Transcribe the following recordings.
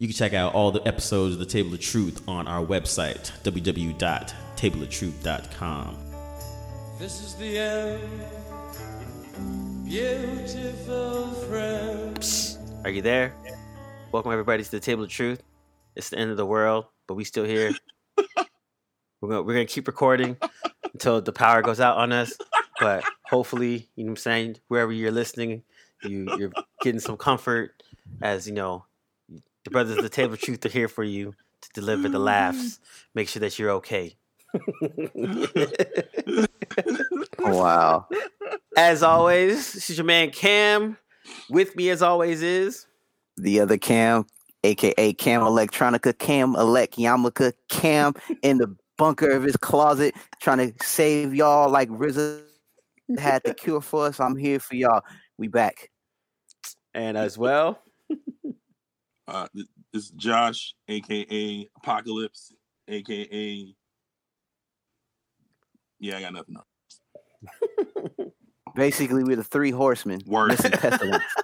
You can check out all the episodes of The Table of Truth on our website, www.tableoftruth.com. This is the end, beautiful friend. Are you there? Welcome everybody to the Table of Truth. It's the end of the world, but we still here. we're gonna we're gonna keep recording until the power goes out on us. But hopefully, you know what I'm saying, wherever you're listening, you you're getting some comfort as you know the brothers of the Table of Truth are here for you to deliver the laughs. Make sure that you're okay. Wow. as always, this is your man Cam. With me, as always, is The other Cam, aka Cam Electronica, Cam Elect Yamaka, Cam in the bunker of his closet, trying to save y'all like RZA had the cure for us. I'm here for y'all. We back. and as well. Uh, is Josh, aka Apocalypse, aka. Yeah, I got nothing. else. Basically, we're the three horsemen. Word. Missing pestilence.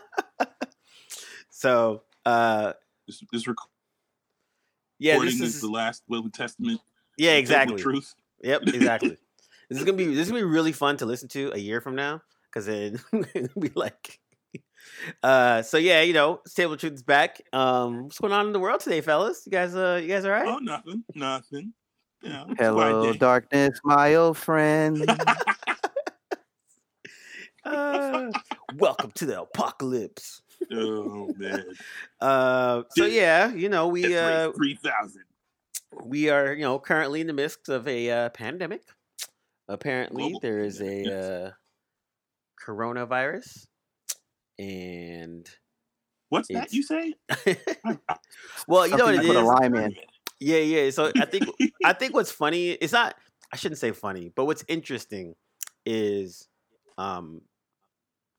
So, uh, This, this recording yeah, this is, is the last will and testament. yeah, exactly. Truth. Yep, exactly. this is gonna be this is gonna be really fun to listen to a year from now because then it'll be like. Uh, so yeah, you know, Table of Truth is back. Um, what's going on in the world today, fellas? You guys, uh, you guys all right? Oh, nothing, nothing. Yeah, Hello, darkness, my old friend. Uh, welcome to the apocalypse. Oh man, Uh, so yeah, you know, we uh, three thousand. we are you know currently in the midst of a uh, pandemic. Apparently, Global there is a pandemic, yes. uh, coronavirus, and What's that you say? well, you know what Something it to put a is. lime in. Yeah, yeah. So I think I think what's funny. It's not. I shouldn't say funny, but what's interesting is, um,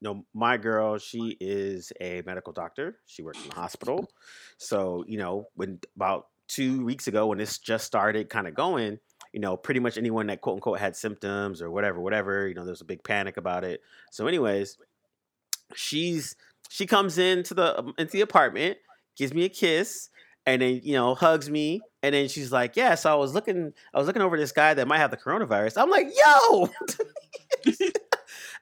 you know, my girl. She is a medical doctor. She works in the hospital. So you know, when about two weeks ago, when this just started kind of going, you know, pretty much anyone that quote unquote had symptoms or whatever, whatever, you know, there's a big panic about it. So, anyways, she's she comes into the um, into the apartment, gives me a kiss, and then you know hugs me, and then she's like, "Yeah." So I was looking, I was looking over this guy that might have the coronavirus. I'm like, "Yo."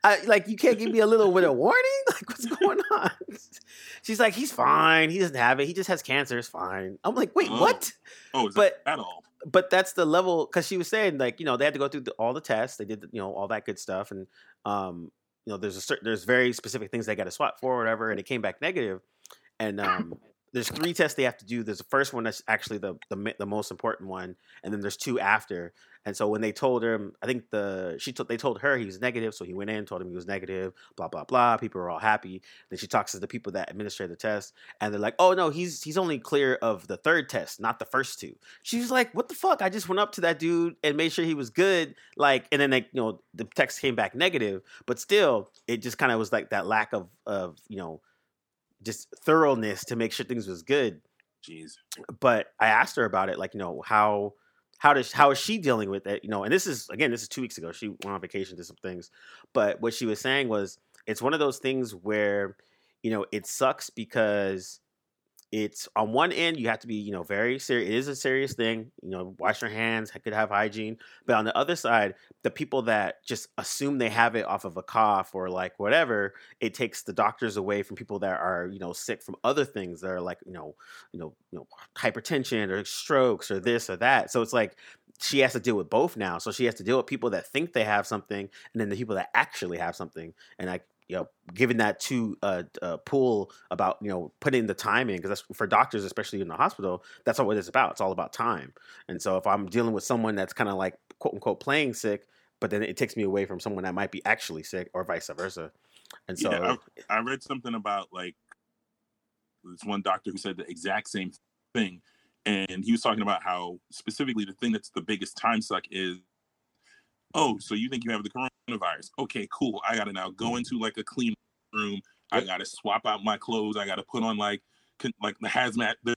I, like you can't give me a little bit of warning like what's going on she's like he's fine he doesn't have it he just has cancer it's fine i'm like wait Oh. what Oh, is But- that at all? but that's the level because she was saying like you know they had to go through the, all the tests they did the, you know all that good stuff and um you know there's a certain there's very specific things they got to swap for or whatever and it came back negative and um there's three tests they have to do. There's the first one that's actually the the, the most important one and then there's two after and so when they told him i think the she told they told her he was negative so he went in told him he was negative blah blah blah people are all happy then she talks to the people that administer the test and they're like oh no he's he's only clear of the third test not the first two She's like, "What the fuck?" I just went up to that dude and made sure he was good. Like, and then they, you know, the text came back negative, but still, it just kind of was like that lack of, of you know, just thoroughness to make sure things was good. Jeez. But I asked her about it, like, you know, how, how does, how is she dealing with it? You know, and this is again, this is two weeks ago. She went on vacation, did some things, but what she was saying was, it's one of those things where, you know, it sucks because it's on one end you have to be you know very serious it is a serious thing you know wash your hands could have hygiene but on the other side the people that just assume they have it off of a cough or like whatever it takes the doctors away from people that are you know sick from other things that are like you know you know you know hypertension or strokes or this or that so it's like she has to deal with both now so she has to deal with people that think they have something and then the people that actually have something and i you know, giving that to uh, uh, pool about you know putting the time in because that's for doctors, especially in the hospital. That's all what it is about. It's all about time. And so if I'm dealing with someone that's kind of like quote unquote playing sick, but then it takes me away from someone that might be actually sick, or vice versa. And so yeah, I, I read something about like this one doctor who said the exact same thing, and he was talking about how specifically the thing that's the biggest time suck is, oh, so you think you have the coronavirus? Okay, cool. I got to now go mm-hmm. into like a clean room. I got to swap out my clothes. I got to put on like con- like the hazmat the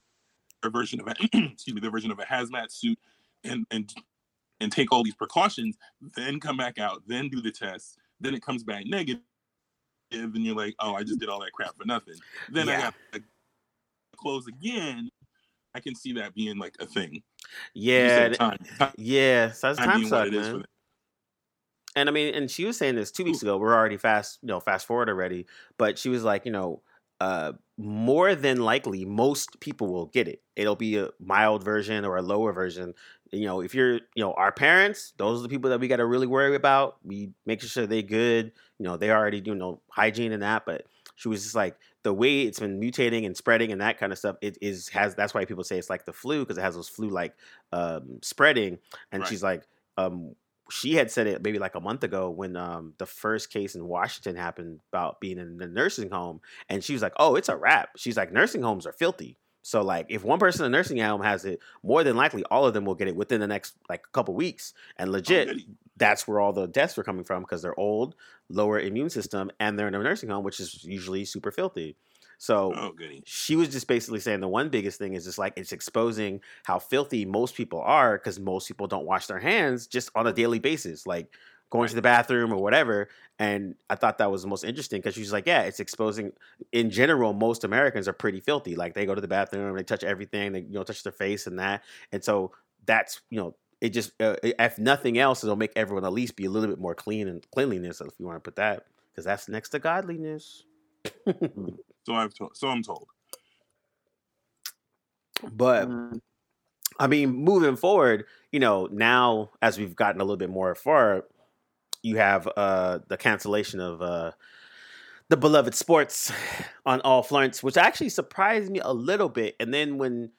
version of a excuse me their version of a hazmat suit and and and take all these precautions. Then come back out. Then do the test. Then it comes back negative and you're like, oh, I just did all that crap for nothing. Then I Yeah. got to close again, I can see that being like a thing. Yeah, time, time yeah. So that's time being suck, it is for man. And I mean, and she was saying this two weeks ago. We're already fast, you know, fast forward already. But she was like, you know, uh, more than likely, most people will get it. It'll be a mild version or a lower version. You know, if you're, you know, our parents, those are the people that we got to really worry about. We making sure they good. You know, they already do you know hygiene and that. But she was just like the way it's been mutating and spreading and that kind of stuff. It is has that's why people say it's like the flu because it has those flu like um, spreading. And Right. she's like, um, she had said it maybe like a month ago when um, the first case in Washington happened about being in the nursing home, and she was like, "Oh, it's a wrap." She's like, "Nursing homes are filthy." So like, if one person in a nursing home has it, more than likely all of them will get it within the next like a couple weeks. And legit, goody. that's where all the deaths were coming from because they're old, lower immune system, and they're in a nursing home, which is usually super filthy. So Oh, she was just basically saying the one biggest thing is just like it's exposing how filthy most people are because most people don't wash their hands just on a daily basis, like going to the bathroom or whatever. And I thought that was the most interesting because she's like, yeah, it's exposing. In general, most Americans are pretty filthy. Like they go to the bathroom, they touch everything, they you know touch their face and that. And so that's you know it just uh, if nothing else, it'll make everyone at least be a little bit more clean and cleanliness if you want to put that because that's next to godliness. So I've told. So I'm told. But Mm, I mean, moving forward, you know, now as we've gotten a little bit more far, you have uh the cancellation of uh the beloved sports on all fronts, which actually surprised me a little bit. And then when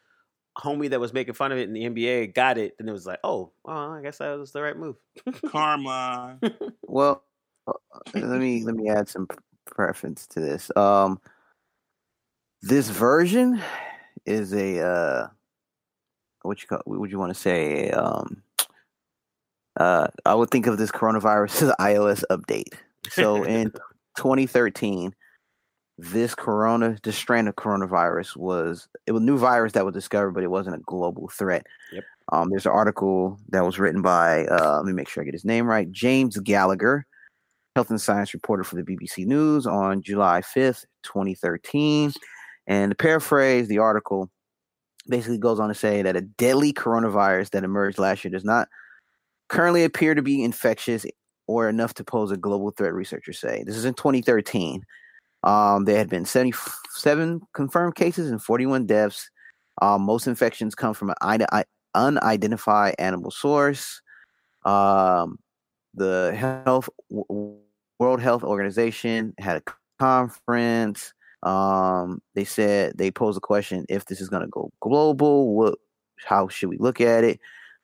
homie that was making fun of it in the NBA got it, then it was like, oh, well, I guess that was the right move. Karma. Well, uh, let me let me add some preference to this. Um, this version is a uh, what you call what would you want to say? Um, uh, I would think of this coronavirus as an iOS update. So in 2013, this corona, this strand of coronavirus was it was a new virus that was discovered, but it wasn't a global threat. Yep. Um, there's an article that was written by uh, let me make sure I get his name right, James Gallagher, health and science reporter for the BBC News on July 5th, 2013. And to paraphrase the article, basically goes on to say that a deadly coronavirus that emerged last year does not currently appear to be infectious or enough to pose a global threat, researchers say. This is in 2013. Um, there had been 77 confirmed cases and 41 deaths. Um, most infections come from an unidentified animal source. Um, the health World Health Organization had a conference. Um, they said they posed a question: if this is going to go global, what? How should we look at it?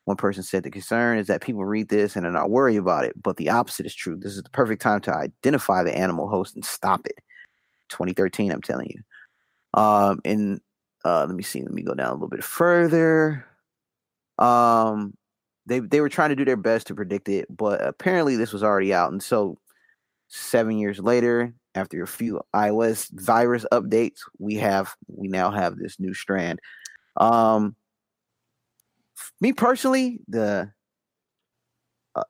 One person said the concern is that people read this and are not worried about it, but the opposite is true. This is the perfect time to identify the animal host and stop it. 2013, I'm telling you. Um, and uh, let me see. Let me go down a little bit further. Um, they they were trying to do their best to predict it, but apparently this was already out, and so seven years later, after a few iOS virus updates, we have we now have this new strand. Um, me personally, the uh,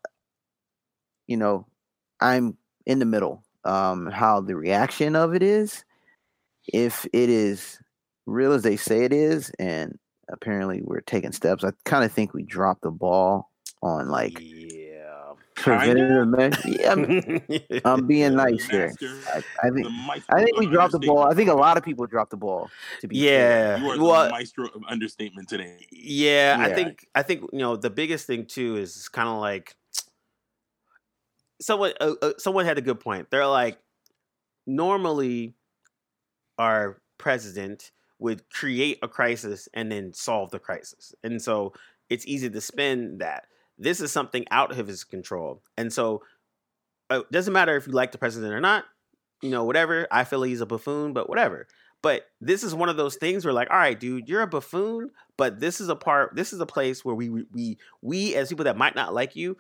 you know, I'm in the middle. Um, how the reaction of it is, if it is real as they say it is, and apparently we're taking steps, I kind of think we dropped the ball on like. Preventative measures. Yeah, I'm, I'm being nice here. I, I think I think we dropped the ball. I think a lot of people dropped the ball. To be fair. yeah. You are the Well, maestro of understatement today. Yeah, I think I think you know the biggest thing too is kind of like someone uh, uh, someone had a good point. They're like normally our president would create a crisis and then solve the crisis, and so it's easy to spin that. This is something out of his control, and so uh, it doesn't matter if you like the president or not. You know, whatever. I feel he's a buffoon, but whatever. But this is one of those things where, like, all right, dude, you're a buffoon, but this is a part. This is a place where we we we as people that might not like you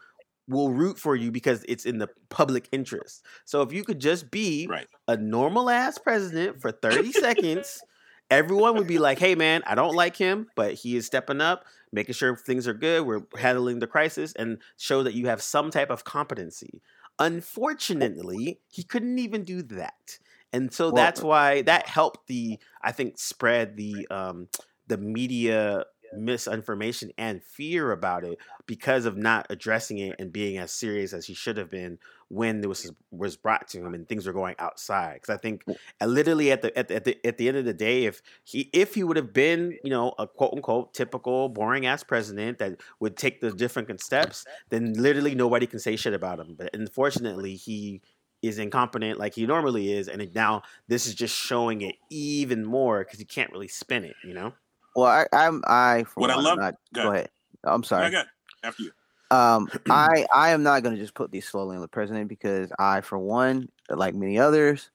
will root for you because it's in the public interest. So if you could just be Right. a normal ass president for 30 seconds, everyone would be like, hey man, I don't like him, but he is stepping up, making sure things are good. We're handling the crisis and show that you have some type of competency. Unfortunately, he couldn't even do that. And so Well, that's why that helped the, I think, spread the um, the media misinformation and fear about it because of not addressing it and being as serious as he should have been when it was was brought to him and things were going outside. Because i think uh, literally at the, at the at the at the end of the day if he if he would have been you know a quote unquote typical boring ass president that would take the different steps then literally nobody can say shit about him. But unfortunately he is incompetent like he normally is and now this is just showing it even more because you can't really spin it you know Well, I, I'm I for What I one, love- I'm not- go go ahead. I'm sorry. I got after you. Um, I I am not going to just put these slowly on the president because I, for one, like many others,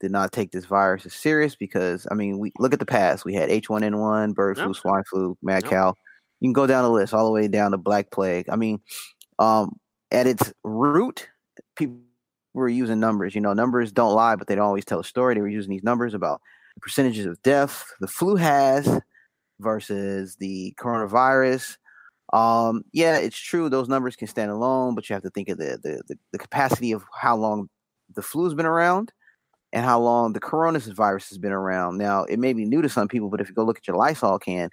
did not take this virus as serious. Because I mean, we look at the past. We had H1N1, bird flu, swine flu, mad Yep. cow. You can go down the list all the way down to black plague. I mean, um, at its root, people were using numbers. You know, numbers don't lie, but they don't always tell a story. They were using these numbers about percentages of death the flu has versus the coronavirus. Um, yeah, it's true; those numbers can stand alone, but you have to think of the the, the, the capacity of how long the flu's been around and how long the coronavirus has been around. Now, it may be new to some people, but if you go look at your Lysol can,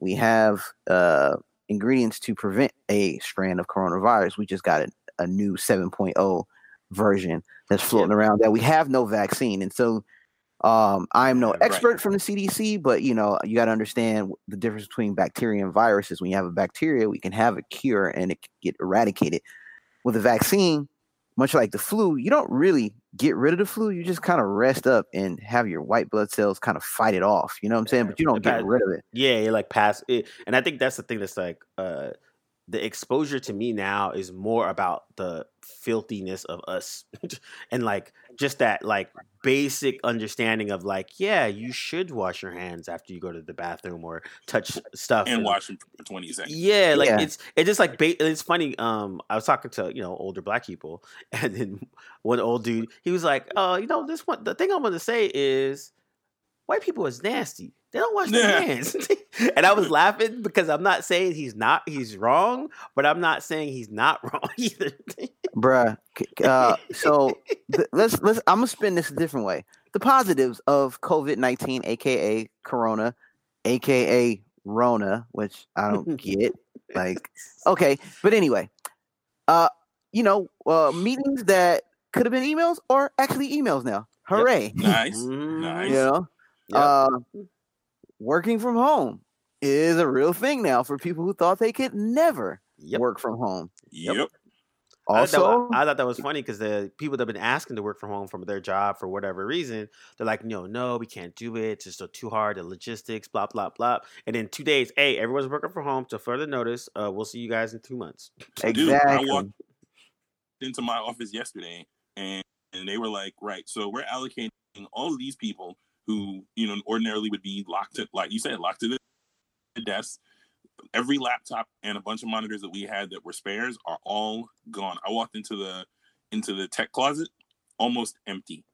we have uh, ingredients to prevent a strand of coronavirus. We just got a, a new 7.0 version that's floating around that we have no vaccine, and so um, I'm no Yeah, right. expert from the CDC, but you know, you got to understand the difference between bacteria and viruses. When you have a bacteria, we can have a cure and it can get eradicated. With a vaccine, much like the flu, you don't really get rid of the flu. You just kind of rest up and have your white blood cells kind of fight it off. You know what I'm saying? But you don't get rid of it. Yeah, like pass it, and I think that's the thing that's like uh the exposure to me now is more about the filthiness of us and like just that like basic understanding of like yeah you should wash your hands after you go to the bathroom or touch stuff And watch him for 20 seconds. yeah, like Yeah. it's it's just like ba- it's funny. Um, I was talking to you know older black people, and then one old dude, he was like, "Uh, you know, this one. The thing I want to say is, white people is nasty. They don't wash their Yeah. hands." and I was laughing because I'm not saying he's not he's wrong, but I'm not saying he's not wrong either. bruh. c- c- Uh, so th- let's let's. I'm gonna spin this a different way. The positives of COVID nineteen, aka Corona, aka Rona, which I don't get. Like, okay, but anyway, uh, you know, uh, meetings that could have been emails or actually emails now. Hooray! Nice. Mhm. Nice. You know, Yep. uh, working from home is a real thing now for people who thought they could never Yep. work from home. Yep. I thought that Also, I thought that was funny because the people that have been asking to work from home from their job for whatever reason, they're like, no, no, we can't do it. It's just too hard. The logistics, blah, blah, blah. And in two days, hey, everyone's working from home. To further notice, uh, we'll see you guys in two months. Dude, I exactly. walked into my office yesterday and, and they were like, right, so we're allocating all of these people who, you know, ordinarily would be locked to, like you said, locked to the the desk. Every laptop and a bunch of monitors that we had that were spares are all gone. I walked into the into the tech closet, almost empty.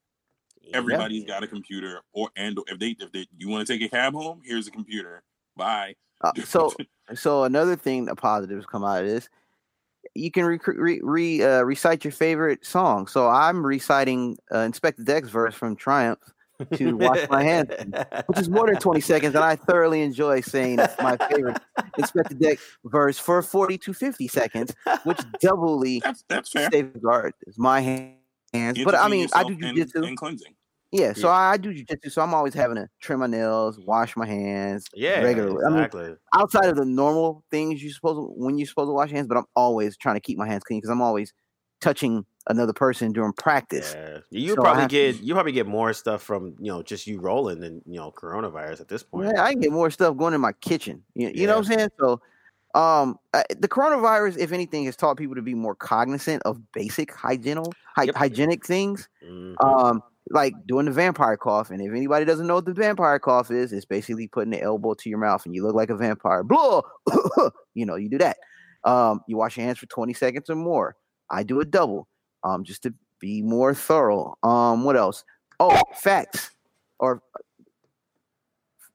Everybody's got a computer, or and or if they if they you want to take a cab home, here's a computer. Bye. Uh, so, so another thing, the positives come out of this. You can rec- re, re uh, recite your favorite song. So I'm reciting uh, Inspectah Deck's verse from Triumph to wash my hands, which is more than 20 seconds, and I thoroughly enjoy saying it's my favorite Inspectah Deck verse for 40 to 50 seconds, which doubly that's that's fair. safeguards my hands. But I mean, I do yourself and- jujitsu. and cleansing. Yeah, so Yeah. I, I do jujitsu, so I'm always having to trim my nails, wash my hands, yeah, regularly. I mean, outside of the normal things you're supposed to, when you're supposed to wash your hands, but I'm always trying to keep my hands clean because I'm always touching another person during practice. Yeah. You So probably have to- get you probably get more stuff from you know just you rolling than you know coronavirus at this point. Yeah, I can get more stuff going in my kitchen. You, you know what I'm saying? So, um, uh, the coronavirus, if anything, has taught people to be more cognizant of basic hygienic, hy- Yep. hygienic things. Mhm. Um, like doing the vampire cough. And if anybody doesn't know what the vampire cough is, it's basically putting the elbow to your mouth and you look like a vampire. Blah! you know, you do that. Um, you wash your hands for 20 seconds or more. I do a double, um, just to be more thorough. Um, what else? Oh, facts or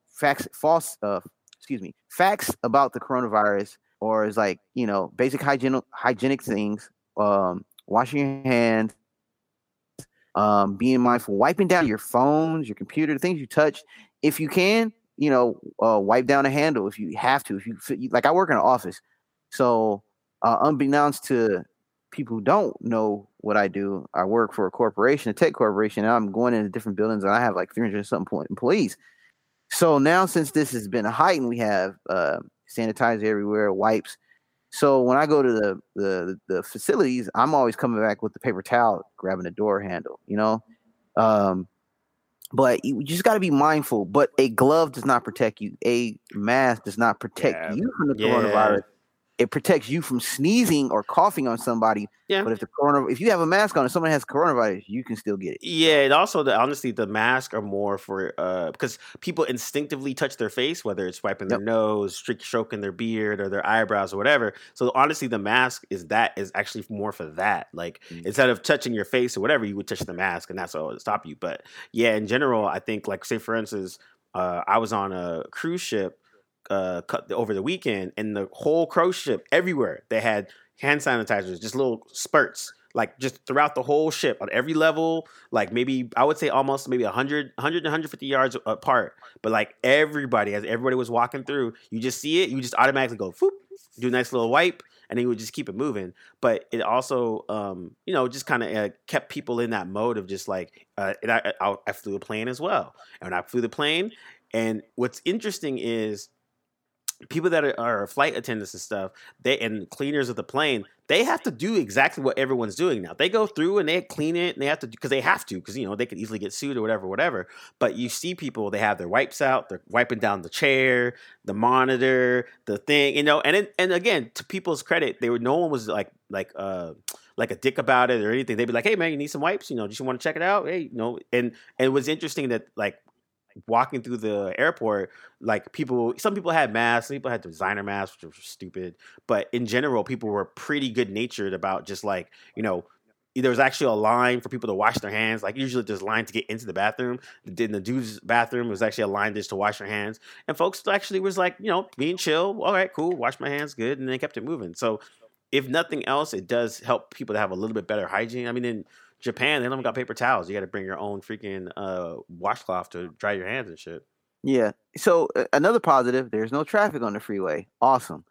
facts, false, uh, excuse me, facts about the coronavirus, or is like, you know, basic hygienic, hygienic things, um, washing your hands, um, being mindful, wiping down your phones, your computer, the things you touch. If you can, you know, uh, wipe down a handle if you have to. If you like, I work in an office, so uh, unbeknownst to people who don't know what I do, I work for a corporation, a tech corporation, and I'm going into different buildings, and I have like 300 something employees. So now, since this has been heightened, we have uh, sanitizer everywhere, wipes. So when I go to the, the the facilities, I'm always coming back with the paper towel, grabbing the door handle, you know. Um, but you just got to be mindful. But a glove does not protect you. A mask does not protect Yeah. you from the Yeah. coronavirus. It protects you from sneezing or coughing on somebody. Yeah. But if the corona, if you have a mask on and someone has coronavirus, you can still get it. Yeah, and also the honestly the masks are more for uh because people instinctively touch their face, whether it's wiping their nose, stroke- stroking their beard or their eyebrows or whatever. So honestly, the mask is that is actually more for that. Like Mm. instead of touching your face or whatever, you would touch the mask, and that's what would stop you. But yeah, in general, I think like say for instance, uh, I was on a cruise ship uh cut over the weekend and the whole cruise ship everywhere they had hand sanitizers just little spurts like just throughout the whole ship on every level like maybe i would say almost maybe 100 100 150 yards apart but like everybody as everybody was walking through you just see it you just automatically go Foop, do a nice little wipe and then you would just keep it moving but it also um you know just kind of uh, kept people in that mode of just like uh, and I, I i flew a plane as well and when i flew the plane and what's interesting is people that are, are flight attendants and stuff, they and cleaners of the plane, they have to do exactly what everyone's doing now. They go through and they clean it and they have to because they have to because you know they could easily get sued or whatever, whatever. But you see people, they have their wipes out, they're wiping down the chair, the monitor, the thing, you know. And it, and again, to people's credit, they were no one was like like uh like a dick about it or anything. They'd be like, "Hey man, you need some wipes? You know, just want to check it out? Hey, you know." And and it was interesting that like walking through the airport, like people, some people had masks, some people had designer masks, which was stupid. But in general, people were pretty good natured about just like, you know, there was actually a line for people to wash their hands. Like usually there's a line to get into the bathroom. In the dude's bathroom, was actually a line just to wash your hands. And folks actually was like, you know, being chill. All right, cool. Wash my hands, good. And they kept it moving. So if nothing else, it does help people to have a little bit better hygiene. I mean, in Japan, they don't got paper towels. You got to bring your own freaking uh, washcloth to dry your hands and shit. Yeah. So uh, another positive, there's no traffic on the freeway. Awesome.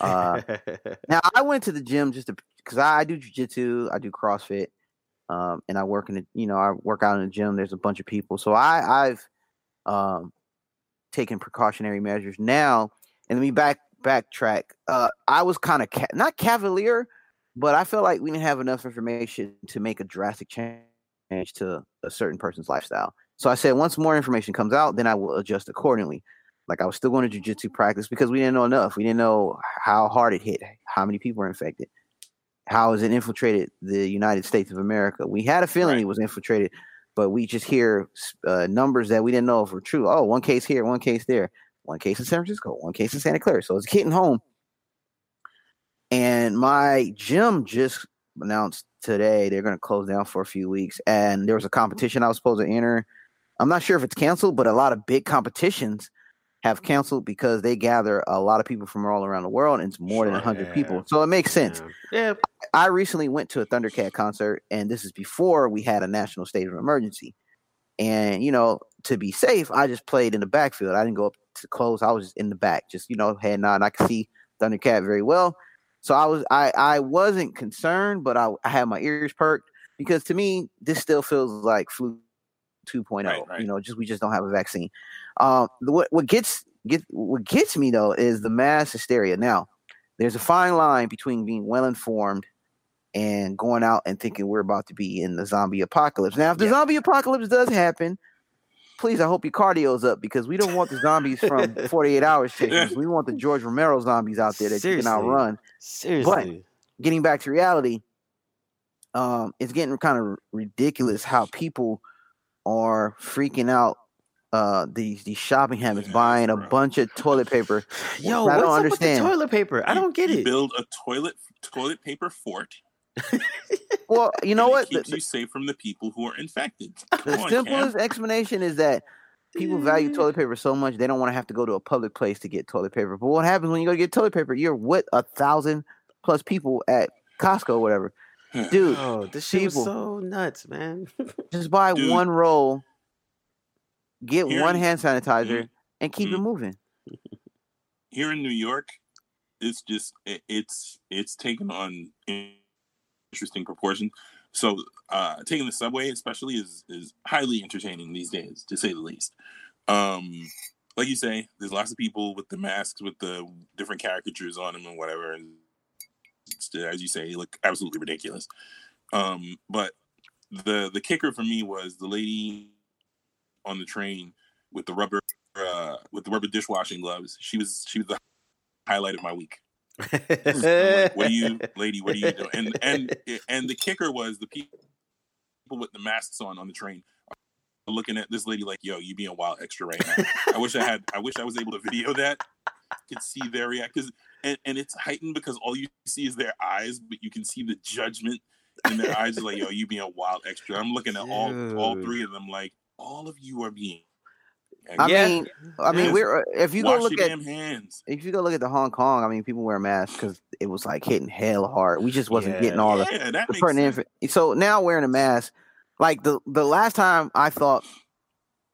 Uh, now I went to the gym just to because I, I do jujitsu, I do CrossFit, um, and I work in the you know I work out in the gym. There's a bunch of people, so I I've um, taken precautionary measures now. And let me back backtrack. Uh, I was kind of ca- not cavalier, but I felt like we didn't have enough information to make a drastic change to a certain person's lifestyle. So I said, once more information comes out, then I will adjust accordingly. Like I was still going to jujitsu practice because we didn't know enough. We didn't know how hard it hit, how many people were infected, how has it infiltrated the United States of America. We had a feeling Right. it was infiltrated, but we just hear uh, numbers that we didn't know if were true. Oh, one case here, one case there, one case in San Francisco, one case in Santa Clara. So it's hitting home. And my gym just announced today they're going to close down for a few weeks. And there was a mm-hmm. competition I was supposed to enter. I'm not sure if it's canceled, but a lot of big competitions have canceled because they gather a lot of people from all around the world and it's more than Sure. 100 Yeah. people. So it makes sense. Yeah. yeah. I recently went to a Thundercat concert, and this is before we had a national state of emergency. And you know, to be safe, I just played in the backfield. I didn't go up to close. I was just in the back, just you know, head nod. I could see Thundercat very well, so I was I I wasn't concerned, but I, I had my ears perked because to me, this still feels like flu 2.0. Right, right. You know, just we just don't have a vaccine. Um, the- what what gets get what gets me though is the mass hysteria. Now, there's a fine line between being well informed and going out and thinking we're about to be in the zombie apocalypse. Now, if the Yeah. zombie apocalypse does happen, please, I hope your cardio's up because we don't want the zombies from 48 hours chickens. We want the George Romero zombies out there that you can outrun. Seriously. But getting back to reality, um, it's getting kind of ridiculous how people are freaking out. Uh, these these shopping habits, Yeah, buying a bunch of toilet paper. Yo, I what's don't up understand. with the toilet paper? I You- don't get you it. Build a toilet toilet paper fort. Well, you know and what? Keeps the- you safe from the people who are infected. The Come on, Cam. simplest explanation is that people value toilet paper so much they don't want to have to go to a public place to get toilet paper. But what happens when you go to get toilet paper? You're with a thousand plus people at Costco or whatever. Dude, Oh, this shit was so nuts, man. just buy Dude. one roll, get one Hearing- hand sanitizer, and keep it Mm. moving. here in New York, it's just it, it's it's taken on interesting proportion. So uh, taking the subway, especially, is is highly entertaining these days, to say the least. Um, like you say, there's lots of people with the masks with the different caricatures on them and whatever, and as you say, look absolutely ridiculous. Um, but the the kicker for me was the lady on the train with the rubber uh, with the rubber dishwashing gloves. She was she was the highlight of my week. Like, what are you, lady? What are you doing? And and and the kicker was the people with the masks on on the train are looking at this lady like, "Yo, you being a wild extra right now." I wish I had. I wish I was able to video that. Could see their react because and, and it's heightened because all you see is their eyes, but you can see the judgment in their eyes. Like, "Yo, you being a wild extra." I'm looking at all all three of them like, all of you are being. I Yeah. mean, I mean, Yes. we're uh, if you go Wash look at hands. if you go look at the Hong Kong, I mean, people wear masks because it was like hitting hell hard. We just wasn't Yeah. getting all the, yeah, that the makes pertinent. sense. inf- So now wearing a mask, like the the last time I thought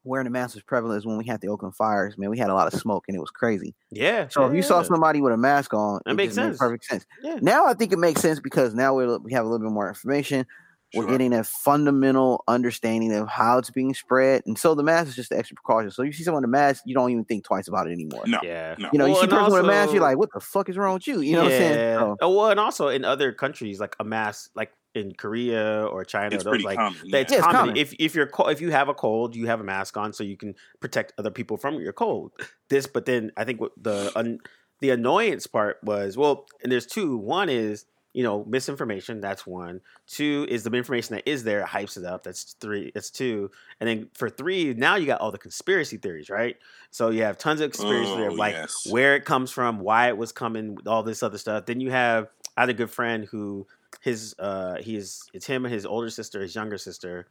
wearing a mask was prevalent is when we had the Oakland fires. Man, we had a lot of smoke and it was crazy. yeah. So if you saw somebody with a mask on, That it makes sense. perfect sense. Yeah. Now I think it makes sense because now we we have a little bit more information. We're getting a fundamental understanding of how it's being spread, and so the mask is just the extra precaution. So you see someone with a mask, you don't even think twice about it anymore. No, Yeah. no. You know, you see and a person with a mask, you're like, "What the fuck is wrong with you?" You know what I'm saying? So- Oh, well, and also in other countries like a mask, like in Korea or China, it's those pretty like common. that's Yeah, it's common. common. If if you're co- if you have a cold, you have a mask on so you can protect other people from your cold. This, but then I think what the un, the annoyance part was well, and there's two. One is you know misinformation. That's one. Two is the information that is there it hypes it up. That's three. That's two. And then for three, now you got all the conspiracy theories, right? So you have tons of conspiracy theories Oh, of like yes. where it comes from, why it was coming, all this other stuff. Then you have I had a good friend who his uh he's it's him and his older sister, his younger sister,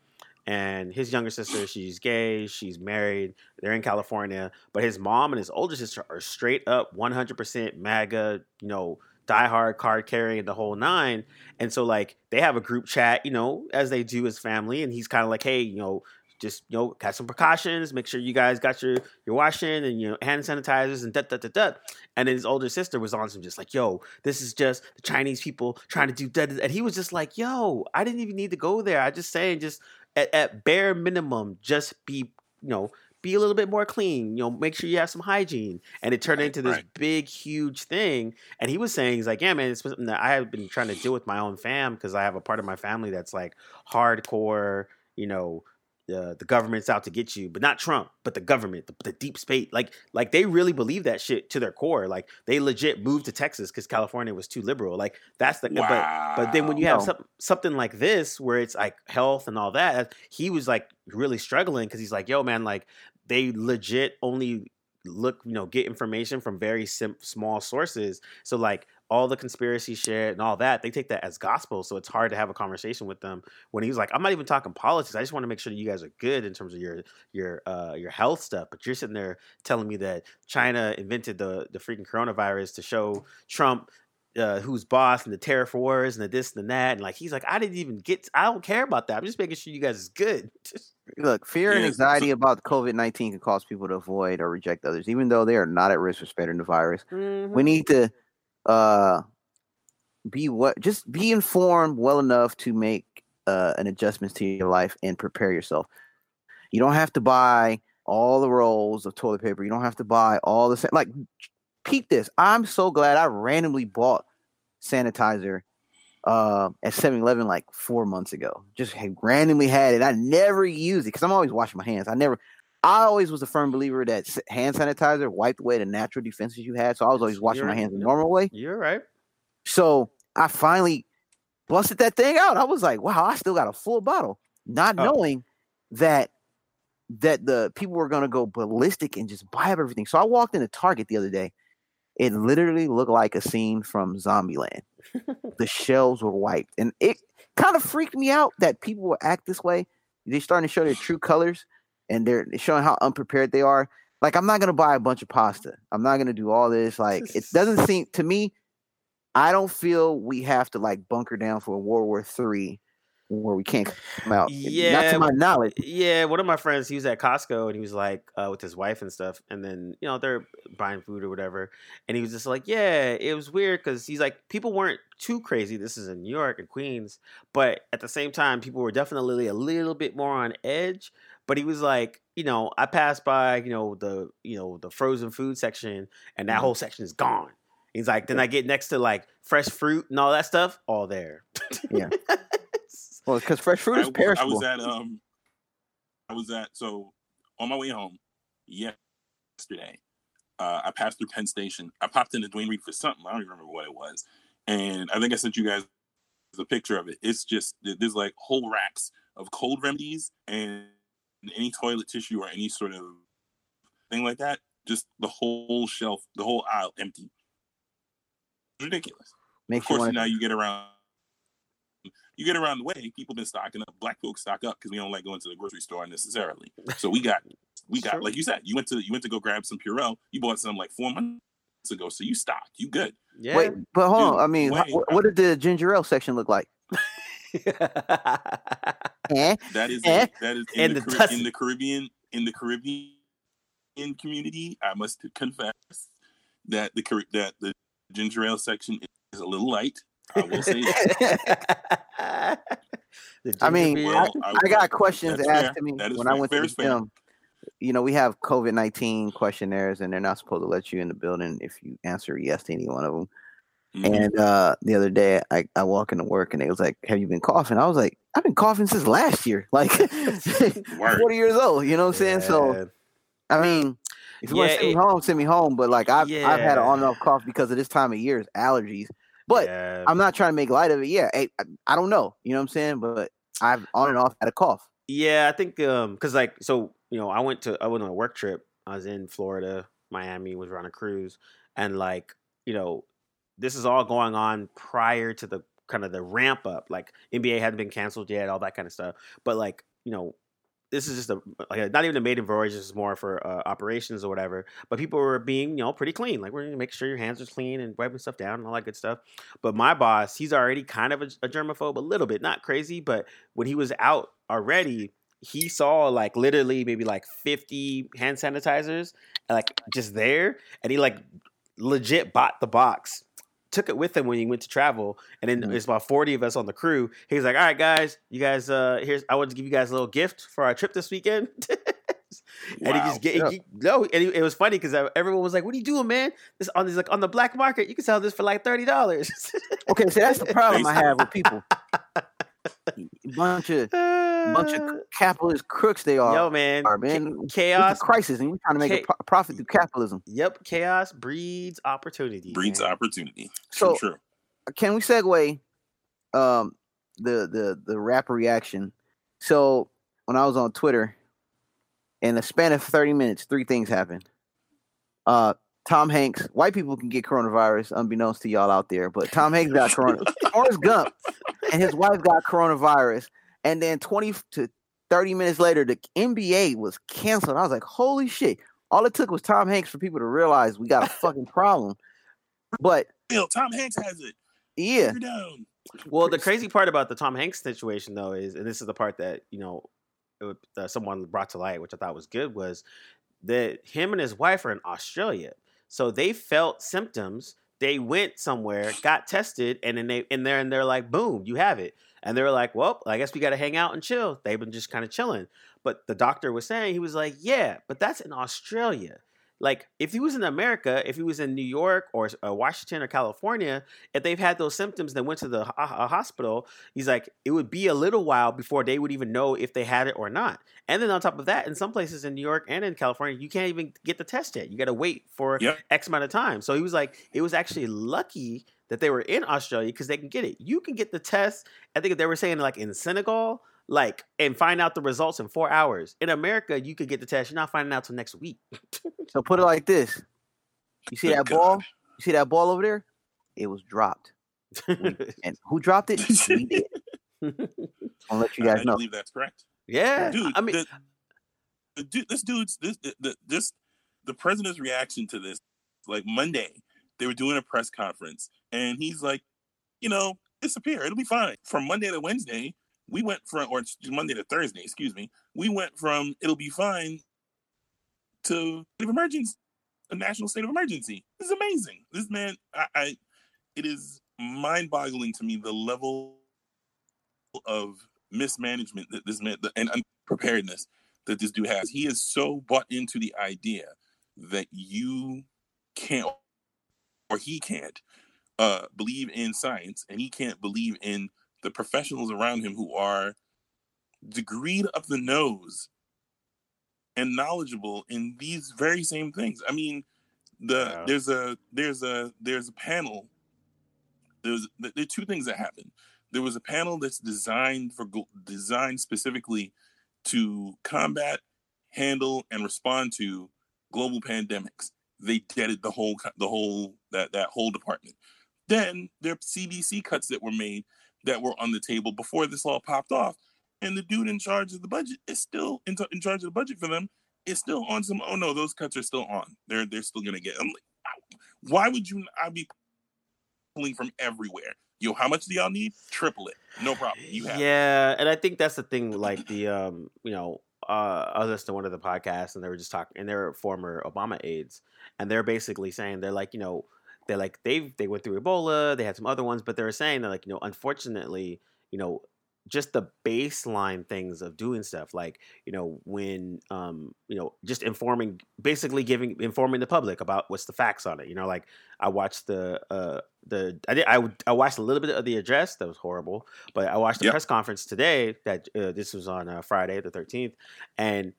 and his younger sister, she's gay, she's married, they're in California, but his mom and his older sister are straight up 100% MAGA, you know, diehard card carrying the whole nine. And so like they have a group chat, you know, as they do as family, and he's kind of like, hey, you know, just you know, got some precautions. Make sure you guys got your your washing and you know hand sanitizers and da da da da. And then his older sister was on some just like, yo, this is just the Chinese people trying to do da." And he was just like, yo, I didn't even need to go there. I just saying, just at, at bare minimum, just be you know be a little bit more clean. You know, make sure you have some hygiene. And it turned Right, into this right. big, huge thing. And he was saying, he's like, yeah, man, it's something that I have been trying to deal with my own fam because I have a part of my family that's like hardcore, you know, uh, the government's out to get you, but not Trump, but the government, the, the deep state. Like, like they really believe that shit to their core. Like they legit moved to Texas because California was too liberal. Like that's the. wow. But but then when you have No. some, something like this where it's like health and all that, he was like really struggling because he's like, yo, man, like they legit only look, you know, get information from very sim- small sources. So like all the conspiracy shit and all that, they take that as gospel. So it's hard to have a conversation with them when he's like, I'm not even talking politics. I just want to make sure that you guys are good in terms of your your uh your health stuff. But you're sitting there telling me that China invented the the freaking coronavirus to show Trump uh, who's boss and the tariff wars and the this and the that. And like he's like, I didn't even get I don't care about that. I'm just making sure you guys is good. Look, fear and Yeah, so- anxiety about COVID nineteen can cause people to avoid or reject others, even though they are not at risk for spreading the virus. Mm-hmm. We need to uh be what just be informed well enough to make uh an adjustments to your life and prepare yourself. You don't have to buy all the rolls of toilet paper. You don't have to buy all the sa- like peep this. I'm so glad I randomly bought sanitizer uh at 7-Eleven like four months ago. Just randomly had it. I never used it because I'm always washing my hands. I never I always was a firm believer that hand sanitizer wiped away the natural defenses you had. So I was always washing my You're- hands the normal way. You're right. So I finally busted that thing out. I was like, wow, I still got a full bottle, not Oh. knowing that that the people were gonna go ballistic and just buy up everything. So I walked into Target the other day. It literally looked like a scene from Zombieland. the shelves were wiped, and it kind of freaked me out that people would act this way. They're starting to show their true colors, and they're showing how unprepared they are. Like, I'm not gonna buy a bunch of pasta. I'm not gonna do all this. Like, it doesn't seem to me. I don't feel we have to like bunker down for a World War Three where we can't come out. not Yeah, to my knowledge. Yeah, one of my friends, he was at Costco and he was like uh, with his wife and stuff, and then you know they're buying food or whatever, and he was just like, yeah, it was weird because he's like people weren't too crazy. This is in New York and Queens, but at the same time, people were definitely a little bit more on edge. But he was like, you know, I passed by, you know, the you know the frozen food section, and that Mhm. whole section is gone. He's like, then I get next to like fresh fruit and all that stuff, all there. Yeah. Well, because fresh fruit I, is perishable. I was at um, I was at so on my way home yesterday. Uh, I passed through Penn Station. I popped into Duane Reade for something. I don't even remember what it was, and I think I sent you guys the picture of it. It's just there's like whole racks of cold remedies and any toilet tissue or any sort of thing like that. Just the whole shelf, the whole aisle empty. It's ridiculous. Makes of you course, want now you get around. You get around the way. People been stocking up. Black folks stock up because we don't like going to the grocery store necessarily. So we got, we got, Sure. like you said, you went to you went to go grab some Purell. You bought some like four months ago, so you stocked. You good? yeah. Wait, but hold on. I mean, wait, what, what did the ginger ale section look like? Eh? That is Eh? that is in the, the Carib- in the Caribbean in the Caribbean community. I must confess that the that the ginger ale section is a little light. I will say I mean, ginger I, beer. I got questions that's asked fair. to me That is when I went Fair to is the fair. gym. You know, we have COVID nineteen questionnaires, and they're not supposed to let you in the building if you answer yes to any one of them. Mhm. And uh, the other day, I, I walk into work, and they was like, "Have you been coughing?" I was like, "I've been coughing since last year, like forty years old." You know what I'm saying? So, I mean, if you want to send me home, send me home. But like, I've I've had an on and off cough because of this time of year, year's allergies. But Yeah. I'm not trying to make light of it. Yeah, hey, I, I don't know. You know what I'm saying? But I've on and off had a cough. Yeah, I think um because like so you know I went to I went on a work trip. I was in Florida, Miami, was on a cruise, and like you know this is all going on prior to the kind of the ramp up. Like NBA hadn't been canceled yet, all that kind of stuff. But like you know this is just a like not even a maiden voyage. This is more for uh, operations or whatever. But people were being you know pretty clean. Like we're gonna make sure your hands are clean and wiping stuff down and all that good stuff. But my boss, he's already kind of a, a germaphobe, a little bit, not crazy, but when he was out already, he saw like literally maybe like 50 hand sanitizers like just there and he like legit bought the box took it with him when he went to travel and then Mhm. it's about 40 of us on the crew he's like all right guys you guys uh here's i want to give you guys a little gift for our trip this weekend and he just get Yeah. he, no and it, it was funny because everyone was like what are you doing man this on this like on the black market you can sell this for like $30 Okay, so that's the problem I have with people. Bunch of bunch of capitalist crooks they are. yo man are cha- man. It's a chaos crisis, and we're trying to make a Cha- pro- profit through capitalism. Yep, chaos breeds opportunity. breeds man. opportunity. So- true, true. Can we segue um the the the rap reaction? So when I was on Twitter, in the span of thirty minutes, three things happened. Uh, Tom Hanks, white people can get coronavirus, unbeknownst to y'all out there, but Tom Hanks got corona. Forrest Gump and his wife got coronavirus, and then twenty to thirty minutes later, the NBA was canceled. I was like, holy shit! All it took was Tom Hanks for people to realize we got a fucking problem. But Bill, Tom Hanks has it. yeah, Well, the crazy part about the Tom Hanks situation, though, is, and this is the part that you know, it, uh, someone brought to light, which I thought was good, was that him and his wife are in Australia, so they felt symptoms. They went somewhere, got tested, and then they in there and they're like, "Boom, you have it." And they were like, "Well, I guess we got to hang out and chill." They've been just kind of chilling. But the doctor was saying he was like, "Yeah, but that's in Australia." Like if he was in America, if he was in New York or uh, Washington or California, if they've had those symptoms and went to the uh, hospital, he's like, it would be a little while before they would even know if they had it or not. And then on top of that, in some places in New York and in California, you can't even get the test yet. You got to wait for Yep. X amount of time. So he was like, it was actually lucky that they were in Australia because they can get it. You can get the test. I think they were saying like in Senegal, like and find out the results in four hours. In America, you could get the test. You're not finding out till next week. so put it like this: you see Good that God. ball? You see that ball over there? It was dropped, and who dropped it? We did. I'll let you I guys know. believe that's correct. yeah, dude. I mean, the, the dude, this dude's this the, the this the president's reaction to this. Like Monday, they were doing a press conference, and he's like, you know, disappear. It'll be fine. From Monday to Wednesday, we went from or Monday to Thursday, excuse me. We went from it'll be fine to state of emergency, a national state of emergency. This is amazing. This man, I, I it is mind-boggling to me the level of mismanagement that this man and unpreparedness that this dude has. He is so bought into the idea that you can't or he can't uh, believe in science and he can't believe in the professionals around him who are degreed up the nose and knowledgeable in these very same things. I mean, the Yeah. there's a there's a there's a panel. There's there are two things that happen. There was a panel that's designed for designed specifically to combat, handle, and respond to global pandemics. They deaded the whole the whole that that whole department. Then there are CDC cuts that were made that were on the table before this all popped off, and the dude in charge of the budget is still in, in charge of the budget for them. Is still on some. Oh no, those cuts are still on. They're they're still gonna get. I'm like, why would you not be pulling from everywhere? Yo, how much do y'all need? Triple it. No problem. You have. yeah, and I think that's the thing. Like the um, you know, uh, I was listening to one of the podcasts, and they were just talking, and they're former Obama aides, and they're basically saying they're like, you know, they're like they've they went through Ebola, they had some other ones, but they were saying that like, you know, unfortunately, you know, just the baseline things of doing stuff like you know when um you know just informing basically giving informing the public about what's the facts on it you know like i watched the uh the i did i, I watched a little bit of the address that was horrible but i watched the Yep. press conference today that uh, this was on uh, friday the 13th and